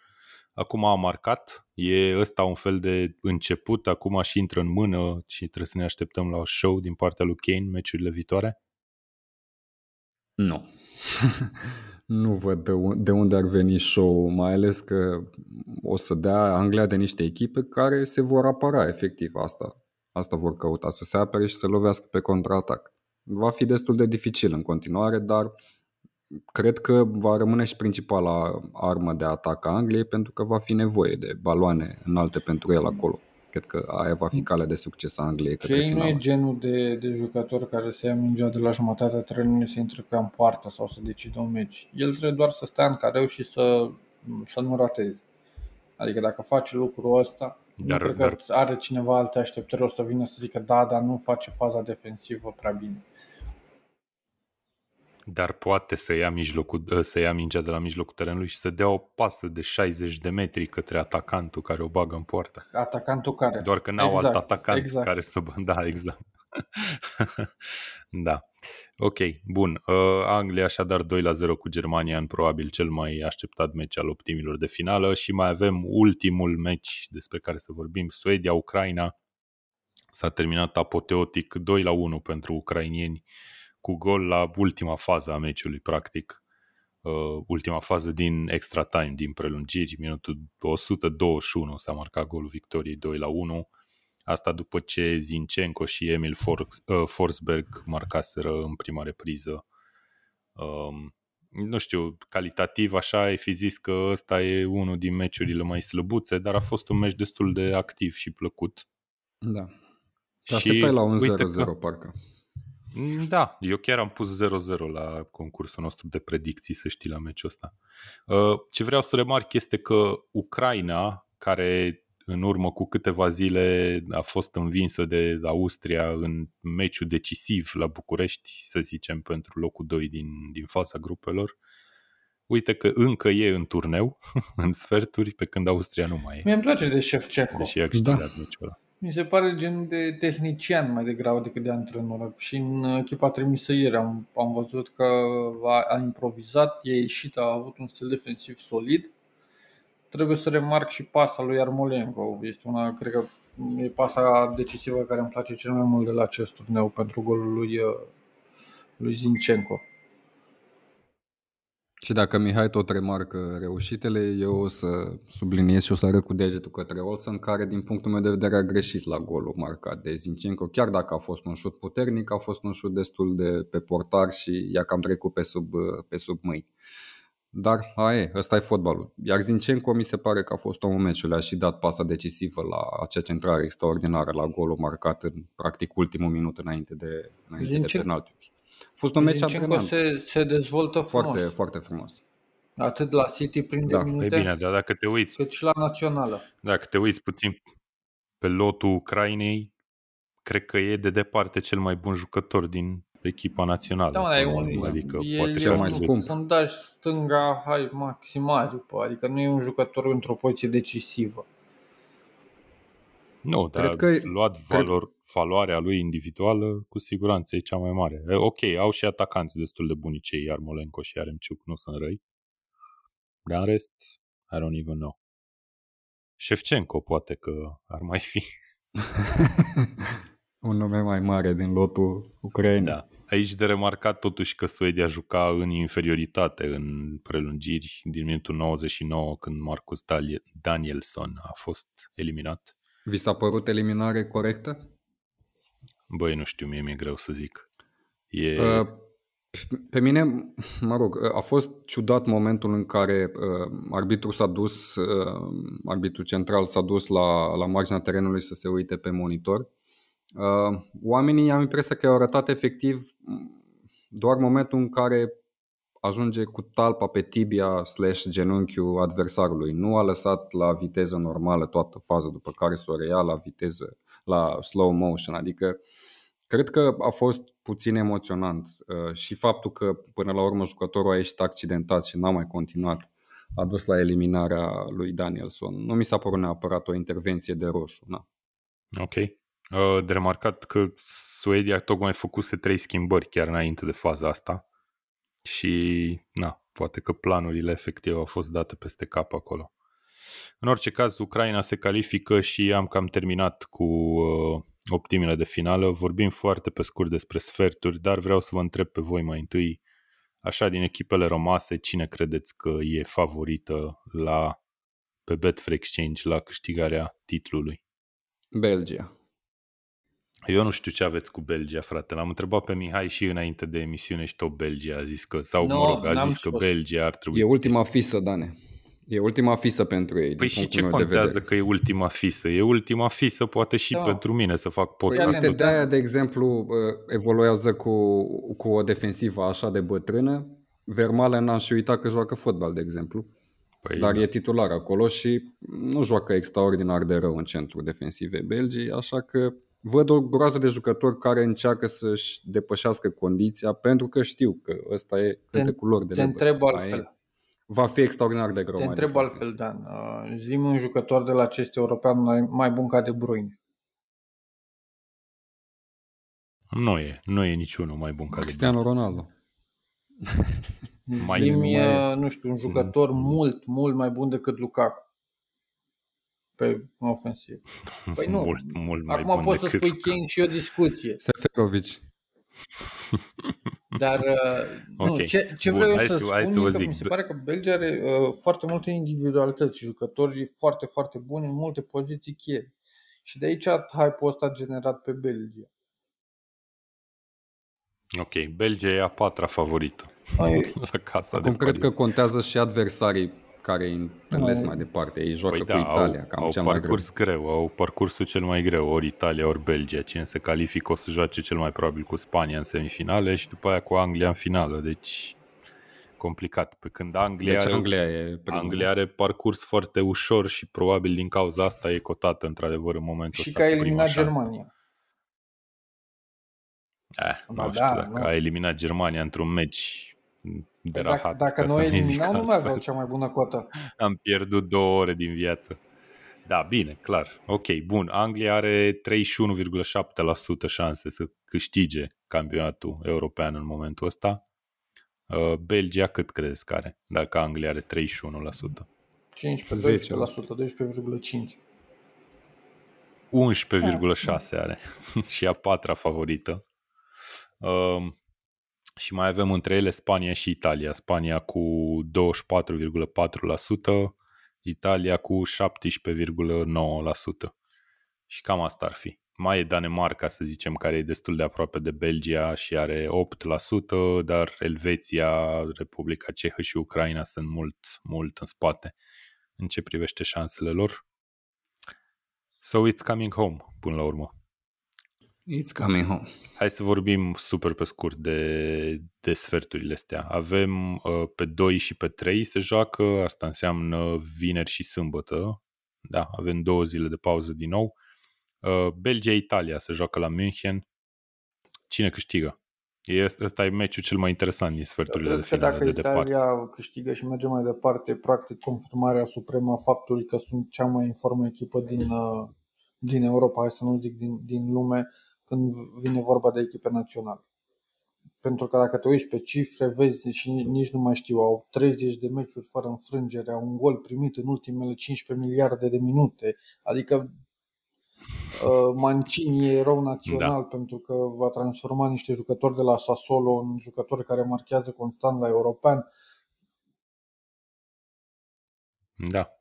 Speaker 1: Acum a marcat, e ăsta un fel de început, acum și intră în mână și trebuie să ne așteptăm la show din partea lui Kane meciurile viitoare?
Speaker 3: Nu. nu văd de unde ar veni show mai ales că o să dea Anglia de niște echipe care se vor apăra efectiv asta. Asta vor căuta, să se apere și să lovească pe contraatac. Va fi destul de dificil în continuare, dar cred că va rămâne și principala armă de atac a Angliei pentru că va fi nevoie de baloane înalte pentru el acolo. Cred că aia va fi calea de succes a Angliei către
Speaker 2: Kane
Speaker 3: finală.
Speaker 2: nu e genul de, de jucător care să ia mingea de la jumătatea terenului să intre pe în poartă sau să decidă un meci. El trebuie doar să stea în careu și să, să nu rateze. Adică dacă face lucrul ăsta, dar, nu cred dar... că are cineva alte așteptări, o să vină să zică da, dar nu face faza defensivă prea bine.
Speaker 1: Dar poate să ia, mijlocul, ă, să ia mingea de la mijlocul terenului și să dea o pasă de 60 de metri către atacantul care o bagă în poartă.
Speaker 2: Atacantul care?
Speaker 1: Doar că n-au exact, alt atacant exact. care să... Da, exact. da. Ok, bun. Uh, Anglia așadar 2 la 0 cu Germania în probabil cel mai așteptat meci al optimilor de finală și mai avem ultimul meci despre care să vorbim, Suedia-Ucraina. S-a terminat apoteotic 2 la 1 pentru ucrainieni cu gol la ultima fază a meciului, practic. Uh, ultima fază din extra time, din prelungiri, minutul 121 s-a marcat golul victoriei 2 la 1 Asta după ce Zinchenko și Emil uh, Forsberg marcaseră în prima repriză. Um, nu știu, calitativ așa ai fi zis că ăsta e unul din meciurile mai slăbuțe, dar a fost un meci destul de activ și plăcut.
Speaker 3: Da. Te așteptai la un 0-0 că... parcă.
Speaker 1: Da, eu chiar am pus 0-0 la concursul nostru de predicții, să știi, la meciul ăsta. Uh, ce vreau să remarc este că Ucraina, care în urmă cu câteva zile a fost învinsă de Austria în meciul decisiv la București, să zicem, pentru locul 2 din, din fața grupelor. Uite că încă e în turneu, în sferturi, pe când Austria nu mai e.
Speaker 2: Mie îmi place de Șefceco.
Speaker 1: Deși a câștigat da. meciul ăla.
Speaker 2: Mi se pare gen de tehnician mai degrabă decât de antrenor. Și în echipa trimisă ieri am, am văzut că a, a improvizat, e ieșit, a avut un stil defensiv solid trebuie să remarc și pasa lui Armolenko. Este una, cred că e pasa decisivă care îmi place cel mai mult de la acest turneu pentru golul lui, uh, lui Zinchenko.
Speaker 3: Și dacă Mihai tot remarcă reușitele, eu o să subliniez și o să arăt cu degetul către Olsen, care din punctul meu de vedere a greșit la golul marcat de Zinchenko. Chiar dacă a fost un șut puternic, a fost un șut destul de pe portar și i-a cam trecut pe sub, uh, pe sub mâini. Dar aia e, ăsta e fotbalul. Iar Zinchenko mi se pare că a fost omul meciului, a și dat pasa decisivă la acea centrare extraordinară, la golul marcat în practic ultimul minut înainte de, înainte Zinchenko, de penalti. A fost un meci antrenant.
Speaker 2: Se, se dezvoltă frumos.
Speaker 3: Foarte, foarte frumos.
Speaker 2: Atât la City prin da. minute,
Speaker 1: e bine, dar dacă te uiți,
Speaker 2: cât și la națională.
Speaker 1: Dacă te uiți puțin pe lotul Ucrainei, cred că e de departe cel mai bun jucător din echipa națională.
Speaker 2: Da, e un, adică e, poate cel mai scump. Fundaș stânga, hai maximar, adică nu e un jucător într-o poziție decisivă.
Speaker 1: Nu, cred dar că luat valor, cred... valoarea lui individuală, cu siguranță e cea mai mare. Ok, au și atacanți destul de buni cei Armolenco și Aremciuc, nu sunt răi. Dar în rest, I don't even know. Șefcenco poate că ar mai fi.
Speaker 3: un nume mai mare din lotul Ucrainei. Da.
Speaker 1: Aici de remarcat totuși că Suedia juca în inferioritate în prelungiri din minutul 99 când Marcus Danielson a fost eliminat.
Speaker 3: Vi s-a părut eliminare corectă?
Speaker 1: Băi, nu știu, mie mi-e greu să zic. E... Uh,
Speaker 3: pe mine, mă rog, a fost ciudat momentul în care uh, arbitrul s-a dus, uh, arbitrul central s-a dus la, la marginea terenului să se uite pe monitor Uh, oamenii am impresia că au arătat efectiv doar momentul în care ajunge cu talpa pe tibia slash genunchiul adversarului. Nu a lăsat la viteză normală toată faza, după care să o reia la viteză, la slow motion. Adică cred că a fost puțin emoționant uh, și faptul că până la urmă jucătorul a ieșit accidentat și n-a mai continuat a dus la eliminarea lui Danielson. Nu mi s-a părut neapărat o intervenție de roșu. Na.
Speaker 1: Ok. Uh, de remarcat că Suedia tocmai făcuse trei schimbări chiar înainte de faza asta și na, poate că planurile efectiv au fost date peste cap acolo. În orice caz, Ucraina se califică și am cam terminat cu uh, optimile de finală. Vorbim foarte pe scurt despre sferturi, dar vreau să vă întreb pe voi mai întâi Așa, din echipele rămase, cine credeți că e favorită la pe Betfair Exchange la câștigarea titlului?
Speaker 3: Belgia.
Speaker 1: Eu nu știu ce aveți cu Belgia, frate. L-am întrebat pe Mihai și înainte de emisiune și tot Belgia a zis că, sau
Speaker 2: Nu,
Speaker 1: mă rog, a
Speaker 2: n-am
Speaker 1: zis că
Speaker 2: spus.
Speaker 1: Belgia ar trebui
Speaker 3: E ultima fisă, Dane. E ultima fisă pentru ei.
Speaker 1: Păi
Speaker 3: din
Speaker 1: și
Speaker 3: punctul
Speaker 1: ce
Speaker 3: meu de
Speaker 1: contează
Speaker 3: vedere.
Speaker 1: că e ultima fisă? E ultima fisă poate și
Speaker 2: Da.
Speaker 1: pentru mine să fac
Speaker 3: Păi
Speaker 1: podcast.
Speaker 3: uite, de aia, de exemplu, uh, evoluează cu, cu o defensivă așa de bătrână. Vermaelen n-am și uitat că joacă fotbal, de exemplu.
Speaker 1: Păi,
Speaker 3: Dar
Speaker 1: da.
Speaker 3: e titular acolo și nu joacă extraordinar de rău în centru defensive Belgii, așa că văd o groază de jucători care încearcă să-și depășească condiția pentru că știu că ăsta e cântecul lor de
Speaker 2: Te
Speaker 3: lebăd.
Speaker 2: întreb
Speaker 3: Mai
Speaker 2: altfel.
Speaker 3: e- Va fi extraordinar de greu.
Speaker 2: Te
Speaker 3: mai
Speaker 2: întreb
Speaker 3: departe.
Speaker 2: altfel, Dan. Uh, Zi-mi un jucător de la acest european mai, mai bun ca De Bruyne.
Speaker 1: Nu e, nu e niciunul mai bun ca de
Speaker 3: Cristiano Ronaldo.
Speaker 1: Mai-
Speaker 2: Zi-mi,
Speaker 3: mai e.
Speaker 2: uh, nu știu, un jucător mult, mult mai bun decât Lukaku pe ofensiv. Păi nu.
Speaker 1: mult, mult mai
Speaker 2: Acum
Speaker 1: bun
Speaker 2: poți să
Speaker 1: decât
Speaker 2: spui Kane și o discuție.
Speaker 3: Seferovic.
Speaker 2: Dar uh, nu,
Speaker 1: Ok.
Speaker 2: ce, ce
Speaker 1: Bun,
Speaker 2: vreau eu
Speaker 1: hai
Speaker 2: să,
Speaker 1: să- hai
Speaker 2: spun
Speaker 1: să vă
Speaker 2: e că
Speaker 1: zic.
Speaker 2: mi se pare că Belgia are uh, foarte multe individualități și jucători foarte, foarte buni în multe poziții cheie. Și de aici hype-ul ăsta generat pe Belgia.
Speaker 1: Ok, Belgia e a patra favorită
Speaker 2: Ai,
Speaker 1: la casa
Speaker 3: Acum
Speaker 1: de
Speaker 3: cred
Speaker 1: pariuri.
Speaker 3: că contează și adversarii care îi întâlnesc
Speaker 2: Mai-
Speaker 3: mai departe. Ei joacă
Speaker 1: Păi
Speaker 3: cu
Speaker 1: da,
Speaker 3: Italia,
Speaker 1: au,
Speaker 3: cam
Speaker 1: au
Speaker 3: cel mai greu.
Speaker 1: parcurs greu. au parcursul cel mai greu, ori Italia, ori Belgia. Cine se califică o să joace cel mai probabil cu Spania în semifinale și după aia cu Anglia în finală, deci complicat. Pe când Anglia,
Speaker 3: Deci
Speaker 1: are,
Speaker 3: Anglia e primul.
Speaker 1: Anglia are parcurs foarte ușor și probabil din cauza asta e cotată într-adevăr în momentul
Speaker 2: și
Speaker 1: ăsta
Speaker 2: că a
Speaker 1: cu prima
Speaker 2: eliminat
Speaker 1: șansă.
Speaker 2: Germania.
Speaker 1: Eh,
Speaker 2: Ba
Speaker 1: nu
Speaker 2: da,
Speaker 1: știu dacă
Speaker 2: nu.
Speaker 1: a eliminat Germania într-un meci de
Speaker 2: Păi
Speaker 1: rahat,
Speaker 2: dacă, dacă
Speaker 1: ca
Speaker 2: nu
Speaker 1: să nu zic
Speaker 2: eliminau, nu mai
Speaker 1: altfel.
Speaker 2: aveau cea mai bună cotă.
Speaker 1: Am pierdut două ore din viață. Da, bine, clar. Ok, bun. Anglia are 31,7% șanse să câștige campionatul european în momentul ăsta. Uh, Belgia cât credeți că are? Dacă Anglia are 31%.
Speaker 2: 15,
Speaker 3: 10.
Speaker 2: 12%, 12,5%.
Speaker 1: 11,6 are și a patra favorită. Um, și mai avem între ele Spania și Italia. Spania cu 24,4%, Italia cu 17,9%. Și cam asta ar fi. Mai e Danemarca, să zicem, care e destul de aproape de Belgia și are 8%, dar Elveția, Republica Cehă și Ucraina sunt mult, mult în spate în ce privește șansele lor. So it's coming home, până la urmă.
Speaker 3: It's coming home.
Speaker 1: Hai să vorbim super pe scurt de, de sferturile astea. Avem uh, pe 2 și pe 3 se joacă, asta înseamnă vineri și sâmbătă. Da, avem două zile de pauză din nou. Uh, Belgia-Italia se joacă la München. Cine câștigă? E, ăsta e meciul cel mai interesant din sferturile
Speaker 2: Cred
Speaker 1: de
Speaker 2: că
Speaker 1: finale
Speaker 2: dacă
Speaker 1: de departe.
Speaker 2: Italia câștigă și merge mai departe, practic confirmarea supremă a faptului că sunt cea mai în formă echipă din, uh, din Europa, hai să nu zic din, din lume, când vine vorba de echipe naționale. Pentru că dacă te uiți pe cifre, vezi și ni- nici nu mai știu, au 30 de meciuri fără înfrângere, au un gol primit în ultimele 15 miliarde de minute, adică uh, Mancini e erou național da. pentru că va transforma niște jucători de la Sassuolo în jucători care marchează constant la european.
Speaker 1: Da.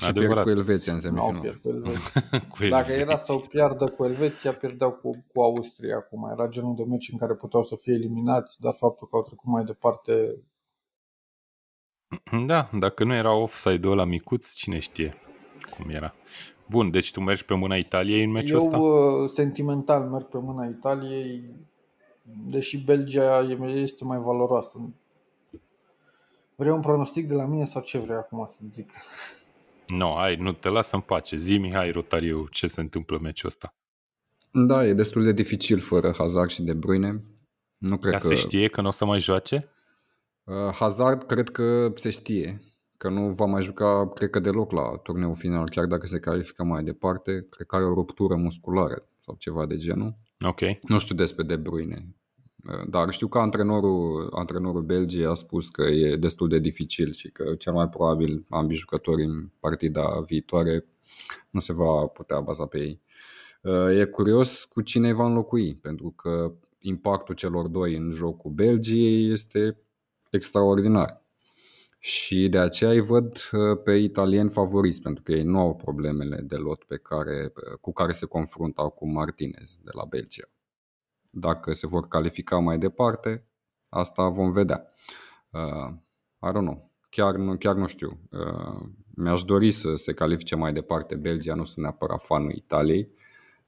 Speaker 3: Și pierd
Speaker 1: Adevărat.
Speaker 3: cu Elveția în
Speaker 2: Nu au
Speaker 3: semifinal.
Speaker 2: pierd cu Elveția.
Speaker 1: Cu
Speaker 2: Dacă
Speaker 1: Elveția.
Speaker 2: era să o piardă cu Elveția, pierdeau cu, cu Austria acum. Era genul de meci în care puteau să fie eliminați, dar faptul că au trecut mai departe
Speaker 1: Da, dacă nu era offside-ul ăla micuț, cine știe cum era. Bun, deci tu mergi pe mâna Italiei în meciul
Speaker 2: Eu
Speaker 1: ăsta?
Speaker 2: uh, sentimental merg pe mâna Italiei, deși Belgia e- este mai valoroasă. Vrei un pronostic de la mine sau ce vrei acum să zic?
Speaker 1: Nu, no, hai, nu te las în pace. Zi, Mihai Rotariu, ce se întâmplă în meciul ăsta?
Speaker 3: Da, e destul de dificil fără Hazard și De Bruyne. Nu cred
Speaker 1: Dar
Speaker 3: că...
Speaker 1: se știe că nu o să mai joace?
Speaker 3: Uh, Hazard cred că se știe că nu va mai juca, cred că deloc la turneul final, chiar dacă se califică mai departe. Cred că are o ruptură musculară sau ceva de genul.
Speaker 1: Ok.
Speaker 3: Nu știu despre De Bruyne, uh, dar știu că antrenorul, antrenorul Belgiei a spus că e destul de dificil și că cel mai probabil ambii jucători în partida viitoare nu se va putea baza pe ei. Uh, E curios cu cine va înlocui, pentru că impactul celor doi în jocul Belgiei este extraordinar. Și de aceea îi văd uh, pe italieni favoriți, pentru că ei nu au problemele de lot pe care, uh, cu care se confruntă acum Martinez de la Belgia. Dacă se vor califica mai departe, asta vom vedea. Uh, I don't know. Chiar nu, chiar nu știu. Uh, mi-aș dori să se califice mai departe Belgia, nu sunt neapărat fanul Italiei,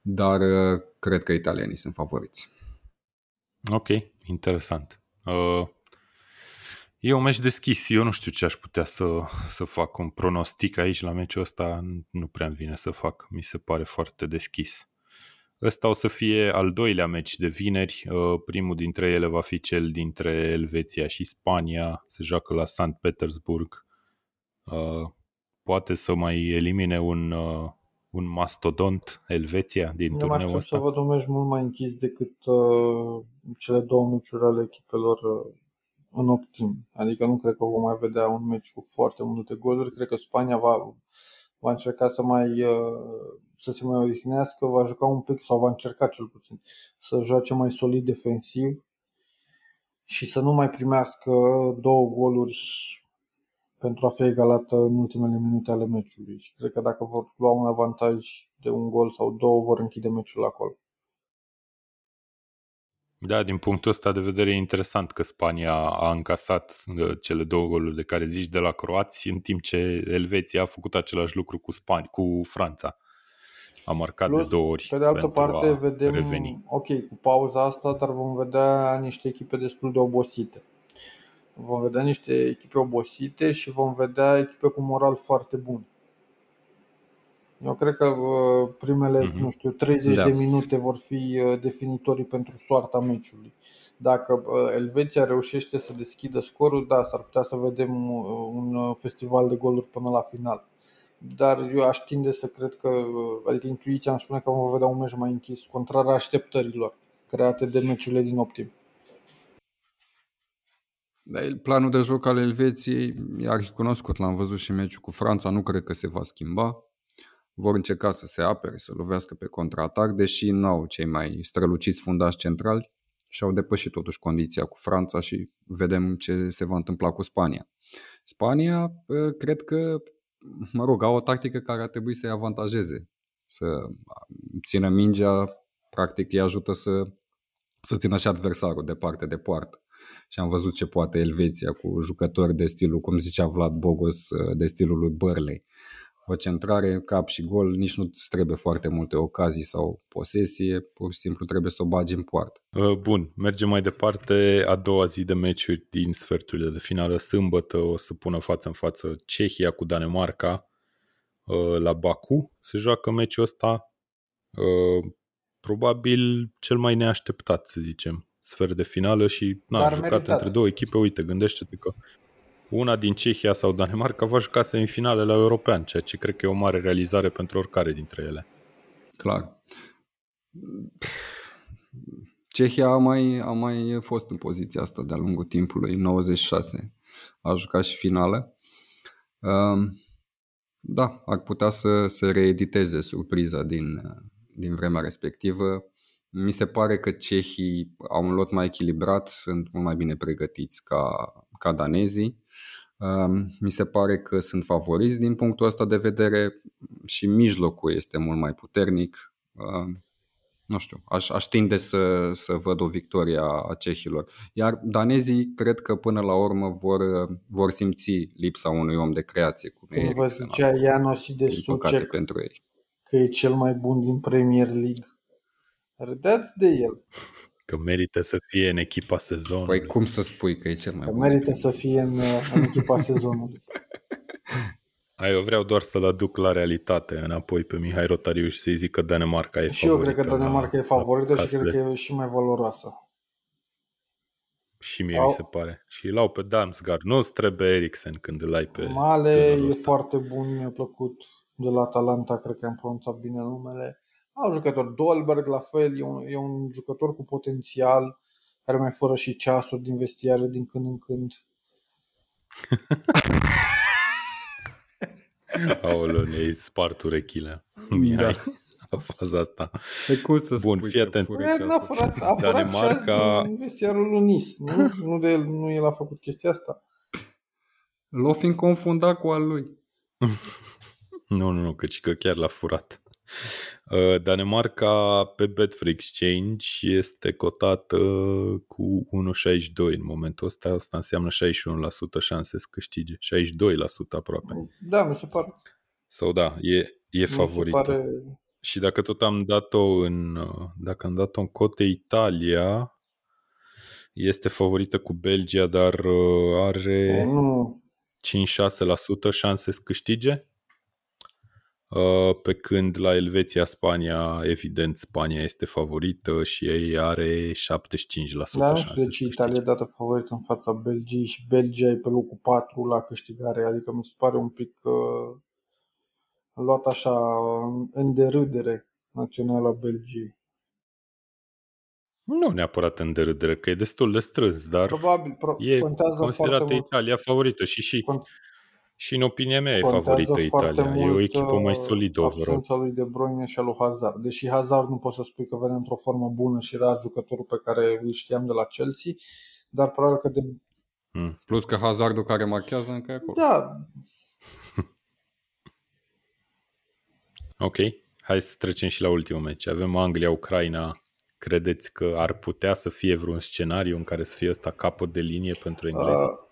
Speaker 3: dar uh, cred că italienii sunt favoriți.
Speaker 1: Ok, interesant. Uh, e un meci deschis. Eu nu știu ce aș putea să, să fac un pronostic aici la meciul ăsta. Nu prea îmi vine să fac. Mi se pare foarte deschis. Ăsta o să fie al doilea meci de vineri. Uh, primul dintre ele va fi cel dintre Elveția și Spania. Se joacă la St. Petersburg. Uh, poate să mai elimine un, uh, un mastodont Elveția din
Speaker 2: Eu mă
Speaker 1: turneul
Speaker 2: aștept
Speaker 1: ăsta.
Speaker 2: să văd un meci mult mai închis decât uh, cele două meciuri ale echipelor uh, în optim. Adică nu cred că vom mai vedea un meci cu foarte multe goluri. Cred că Spania va, va încerca să mai uh, să se mai odihnească, va juca un pic sau va încerca cel puțin să joace mai solid defensiv și să nu mai primească două goluri pentru a fi egalată în ultimele minute ale meciului. Și cred că dacă vor lua un avantaj de un gol sau două, vor închide meciul acolo.
Speaker 1: Da, din punctul ăsta de vedere e interesant că Spania a încasat uh, cele două goluri de care zici de la croați, în timp ce Elveția a făcut același lucru cu, Spani- cu Franța. A marcat
Speaker 2: Plus,
Speaker 1: de două ori
Speaker 2: Pe de altă
Speaker 1: pentru
Speaker 2: parte,
Speaker 1: a
Speaker 2: vedem,
Speaker 1: reveni.
Speaker 2: ok, cu pauza asta, dar vom vedea niște echipe destul de obosite. Vom vedea niște echipe obosite și vom vedea echipe cu moral foarte bun. Eu cred că uh, primele,
Speaker 1: Mhm.
Speaker 2: nu știu, 30
Speaker 3: Da.
Speaker 2: de minute vor fi uh, definitorii pentru soarta meciului. Dacă uh, Elveția reușește să deschidă scorul, da, s-ar putea să vedem uh, un uh, festival de goluri până la final. Dar eu aș tinde să cred că, uh, adică intuiția îmi spune că vom vedea un meci mai închis, contrar așteptărilor create de meciurile din optim.
Speaker 3: Dar el- Planul de joc al Elveției e arhicunoscut, l-am văzut și în meciul cu Franța, nu cred că se va schimba. Vor încerca să se apere, să lovească pe contraatac, deși nu au cei mai străluciți fundași centrali și au depășit totuși condiția cu Franța și vedem ce se va întâmpla cu Spania. Spania, eh, cred că, mă rog, au o tactică care ar trebui să-i avantajeze, să țină mingea, practic îi ajută să, să țină și adversarul departe de poartă. Și am văzut ce poate Elveția cu jucători de stilul, cum zicea Vlad Bogos, de stilul lui Bărley. O centrare, cap și gol, nici nu îți trebuie foarte multe ocazii sau posesie, pur și simplu trebuie să o bagi în poartă.
Speaker 1: Uh, Bun, mergem mai departe. A doua zi de meciuri din sferturile de finală, sâmbătă, o să pună față în față Cehia cu Danemarca uh, la Baku. Se joacă meciul ăsta uh, probabil cel mai neașteptat, să zicem, sfert de finală și na,
Speaker 2: Dar
Speaker 1: jucat
Speaker 2: meritat.
Speaker 1: între două echipe. Uite, gândește-te că una din Cehia sau Danemarca va juca semifinale la European, ceea ce cred că e o mare realizare pentru oricare dintre ele.
Speaker 3: Clar. Cehia a mai, a mai fost în poziția asta de-a lungul timpului, în 96. A jucat și finală. Um, Da, ar putea să se reediteze surpriza din, din vremea respectivă. Mi se pare că cehii au un lot mai echilibrat, sunt mult mai bine pregătiți ca, ca danezii. Um, Mi se pare că sunt favoriți din punctul ăsta de vedere și mijlocul este mult mai puternic. Um, Nu știu, aș, aș tinde să, să văd o victorie a a cehilor. Iar danezii cred că până la urmă vor, vor simți lipsa unui om de creație, cum e
Speaker 2: Când vă
Speaker 3: Eriksen
Speaker 2: zicea
Speaker 3: acum,
Speaker 2: Ianosi de
Speaker 3: din păcate
Speaker 2: Sucek
Speaker 3: pentru ei.
Speaker 2: că e cel mai bun din Premier League, râdeați de el,
Speaker 1: Că merită să fie în echipa sezonului.
Speaker 3: Păi cum să spui că e cel mai
Speaker 2: că
Speaker 3: bun?
Speaker 2: merită să fie în, în echipa sezonului.
Speaker 1: Ai, eu vreau doar să-l aduc la realitate înapoi pe Mihai Rotariuș și să-i zic că Danemarca e
Speaker 2: Și eu cred că
Speaker 1: favorită
Speaker 2: Danemarca
Speaker 1: la-
Speaker 2: e favorită
Speaker 1: la
Speaker 2: și cred că
Speaker 1: casele.
Speaker 2: e și mai valoroasă.
Speaker 1: Și mie
Speaker 2: Au-
Speaker 1: mi se pare. Și îl au pe Damsgaard. Nu-ți trebuie Eriksen când îl ai pe
Speaker 2: Male
Speaker 1: tânărul
Speaker 2: e
Speaker 1: ăsta.
Speaker 2: foarte bun, mi-a plăcut de la Atalanta, cred că am pronunțat bine numele. Au jucători, Dolberg la fel, e un, e un jucător cu potențial, care mai fără și ceasuri din vestiare din când în când.
Speaker 1: Aoleu, ne-ai spart urechile. Mihai. la faza asta.
Speaker 3: E cum să
Speaker 1: Bun,
Speaker 3: spui
Speaker 1: fii
Speaker 3: că
Speaker 1: atent.
Speaker 3: fură
Speaker 2: Păi, n-a
Speaker 3: ceasul?
Speaker 2: furat, a furat
Speaker 1: Danemarca-
Speaker 2: ceas din vestiarul lui Nis, nu? Nu, de el, nu el a făcut chestia asta.
Speaker 3: L-o fi confundat cu al lui.
Speaker 1: Nu, nu, nu, căci că chiar l-a furat. Uh, Danemarca pe Betfair Exchange este cotată cu 1,62 în momentul ăsta. Asta înseamnă 61% șanse să câștige. 62% aproape.
Speaker 2: Da, mi se pare.
Speaker 1: Sau da, e, e
Speaker 2: Mi se
Speaker 1: favorită.
Speaker 2: pare...
Speaker 1: Și dacă tot am dat-o în, uh, dacă am dat-o în cote Italia, este favorită cu Belgia, dar uh, are
Speaker 2: Nu,
Speaker 1: 5-6% șanse să câștige. Uh, Pe când la Elveția, Spania, evident, Spania este favorită și ei are 75%
Speaker 2: la nu
Speaker 1: șanse
Speaker 2: știu de
Speaker 1: să
Speaker 2: ce
Speaker 1: câștige.
Speaker 2: Italia e dată favorit în fața Belgiei și Belgia e pe locul 4 la câștigare, adică mi se pare un pic uh, luat așa în derâdere naționala Belgiei.
Speaker 1: Nu neapărat în derâdere, că e destul de strâns, dar
Speaker 2: Probabil, pro-
Speaker 1: e
Speaker 2: contează
Speaker 1: considerată
Speaker 2: foarte mult.
Speaker 1: Italia favorită și și,
Speaker 2: Con-
Speaker 1: și în opinia mea e
Speaker 2: contează
Speaker 1: favorită
Speaker 2: foarte
Speaker 1: Italia. E o
Speaker 2: mult,
Speaker 1: echipă mai
Speaker 2: uh,
Speaker 1: solidă overall.
Speaker 2: Absența lui De Bruyne și a lui Hazard. Deși Hazard nu poți să spui că vine într-o formă bună și era jucătorul pe care îl știam de la Chelsea, dar probabil că de...
Speaker 1: Mm.
Speaker 3: Plus că Hazardul care marchează încă e acolo.
Speaker 2: Da,
Speaker 1: Ok, hai să trecem și la ultimul meci. Avem Anglia-Ucraina. Credeți că ar putea să fie vreun scenariu în care să fie ăsta capăt de linie pentru englezi?
Speaker 2: uh,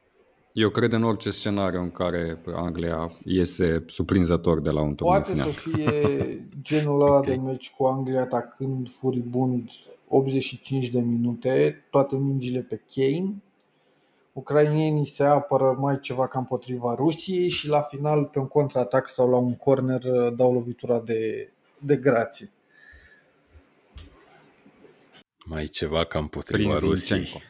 Speaker 3: Eu cred în orice scenariu în care Anglia iese surprinzător de la un turneu
Speaker 2: poate
Speaker 3: final.
Speaker 2: să fie genul ăla
Speaker 1: Ok.
Speaker 2: de meci cu Anglia atacând furibund 85 de minute, toate mingile pe Kane, ucrainienii se apără mai ceva ca împotriva Rusiei și la final pe un contraatac sau la un corner uh, dau lovitura de, de grație.
Speaker 1: Mai ceva ca împotriva
Speaker 3: Prin
Speaker 1: Rusiei.
Speaker 3: Zinchenko.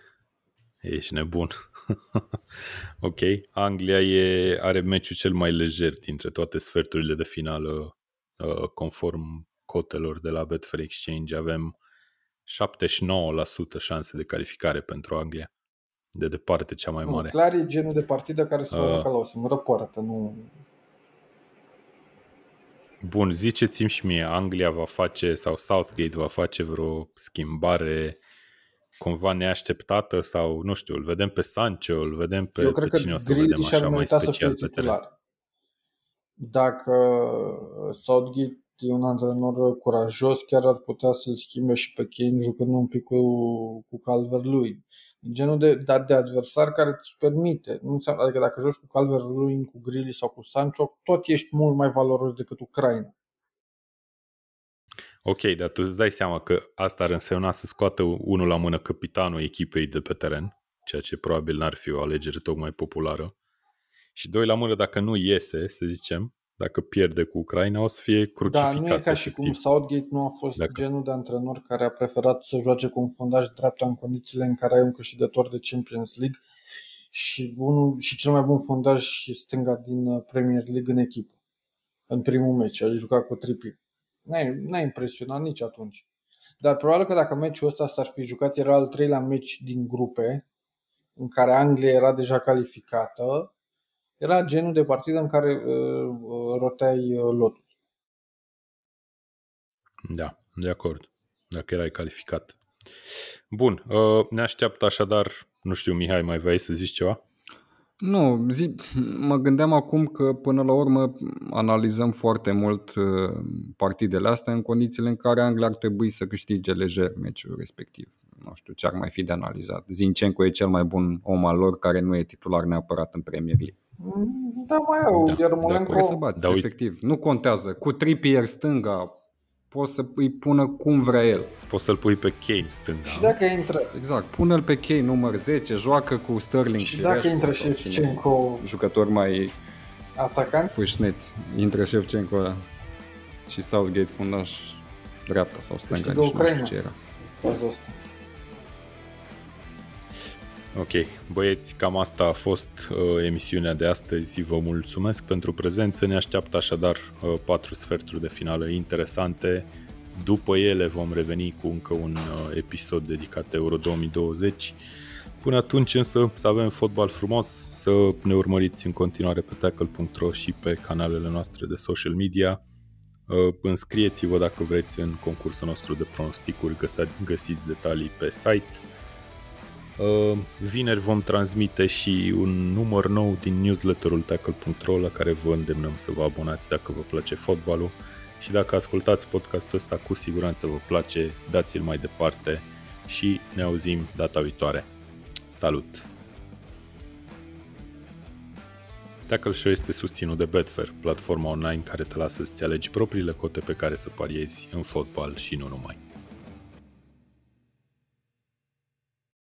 Speaker 1: Ești nebun. ok, Anglia e, are meciul cel mai lejer dintre toate sferturile de finală uh, conform cotelor de la Betfair Exchange. Avem 79% șanse de calificare pentru Anglia. De departe cea mai
Speaker 2: Nu,
Speaker 1: mare.
Speaker 2: clar e genul de partidă care se va
Speaker 1: Uh.
Speaker 2: juca la o singură poartă, nu...
Speaker 1: Bun, ziceți-mi și mie, Anglia va face sau Southgate va face vreo schimbare cumva neașteptată sau, nu știu, îl vedem pe Sancho, îl vedem pe,
Speaker 2: Eu cred
Speaker 1: pe
Speaker 2: că
Speaker 1: cine o să vedem
Speaker 2: Grealish ar
Speaker 1: așa mai
Speaker 2: merita să fie
Speaker 1: special pe teren.
Speaker 2: titular. Dacă Southgate e un antrenor curajos, chiar ar putea să-l schimbe și pe Kane jucând un pic cu, cu Calvert-Lewin. Genul de, dar de adversar care îți permite. Nu înseamnă, adică dacă joci cu Calvert-Lewin, cu Grealish sau cu Sancho, tot ești mult mai valoros decât Ucraina.
Speaker 1: Ok, dar tu îți dai seama că asta ar însemna să scoată unul la mână capitanul echipei de pe teren, ceea ce probabil n-ar fi o alegere tocmai populară. Și doi la mână, dacă nu iese, să zicem, dacă pierde cu Ucraina, o să fie
Speaker 2: Da,
Speaker 1: crucificat.
Speaker 2: nu e ca și cum
Speaker 1: efectiv.
Speaker 2: Southgate nu a fost
Speaker 1: Dacă-
Speaker 2: genul de antrenor care a preferat să joace cu un fundaș dreapta în condițiile în care ai un câștigător de Champions League și, unul, și cel mai bun fundaș stânga din uh, Premier League în echipă. În primul meci, a jucat cu Trippier. N-a, n-a impresionat nici atunci. Dar probabil că dacă meciul ăsta s-ar fi jucat, era al treilea meci din grupe, în care Anglia era deja calificată, era genul de partidă în care uh, uh, roteai uh, lotul.
Speaker 1: Da, de acord. Dacă erai calificat. Bun, uh, ne așteaptă așadar, nu știu, Mihai, mai vrei să zici ceva?
Speaker 3: Nu, zi, mă gândeam acum că până la urmă analizăm foarte mult uh, partidele astea în condițiile în care Anglia ar trebui să câștige lejer meciul respectiv. Nu știu ce ar mai fi de analizat. Zinchenko e cel mai bun om al lor care nu e titular neapărat în Premier League.
Speaker 2: Da, mai au,
Speaker 1: Da,
Speaker 2: iar
Speaker 1: de
Speaker 2: Molenco...
Speaker 3: Trebuie să bați,
Speaker 1: Da, uite.
Speaker 3: efectiv. Nu contează. Cu Trippier stânga poți să îi pună cum vrea el.
Speaker 1: Poți să-l pui pe Kane stânga.
Speaker 2: Și dacă intră,
Speaker 3: Exact. Pune-l pe Kane număr 10, joacă cu Sterling și,
Speaker 2: și dacă
Speaker 3: Rashford
Speaker 2: intră
Speaker 3: sau cine-
Speaker 2: Shevchenko
Speaker 3: jucători mai
Speaker 2: atacant,
Speaker 3: fâșneți. Intră Shevchenko ăla și Southgate fundaș dreapta sau stânga,
Speaker 2: Câștigă
Speaker 3: nici nu
Speaker 2: Ucraina.
Speaker 3: știu ce era.
Speaker 2: cazul ăsta.
Speaker 1: Ok, băieți, cam asta a fost uh, emisiunea de astăzi. Vă mulțumesc pentru prezență. Ne așteaptă așadar uh, patru sferturi de finală interesante. După ele vom reveni cu încă un uh, episod dedicat Euro 2020. Până atunci însă să avem fotbal frumos, să ne urmăriți în continuare pe tackle.ro și pe canalele noastre de social media. Uh, înscrieți-vă dacă vreți în concursul nostru de pronosticuri, găsiți detalii pe site. Uh, vineri vom transmite și un număr nou din newsletterul tackle.ro la care vă îndemnăm să vă abonați dacă vă place fotbalul și dacă ascultați podcastul ăsta cu siguranță vă place, dați-l mai departe și ne auzim data viitoare. Salut! Tackle Show este susținut de Betfair, platforma online care te lasă să-ți alegi propriile cote pe care să pariezi în fotbal și nu numai.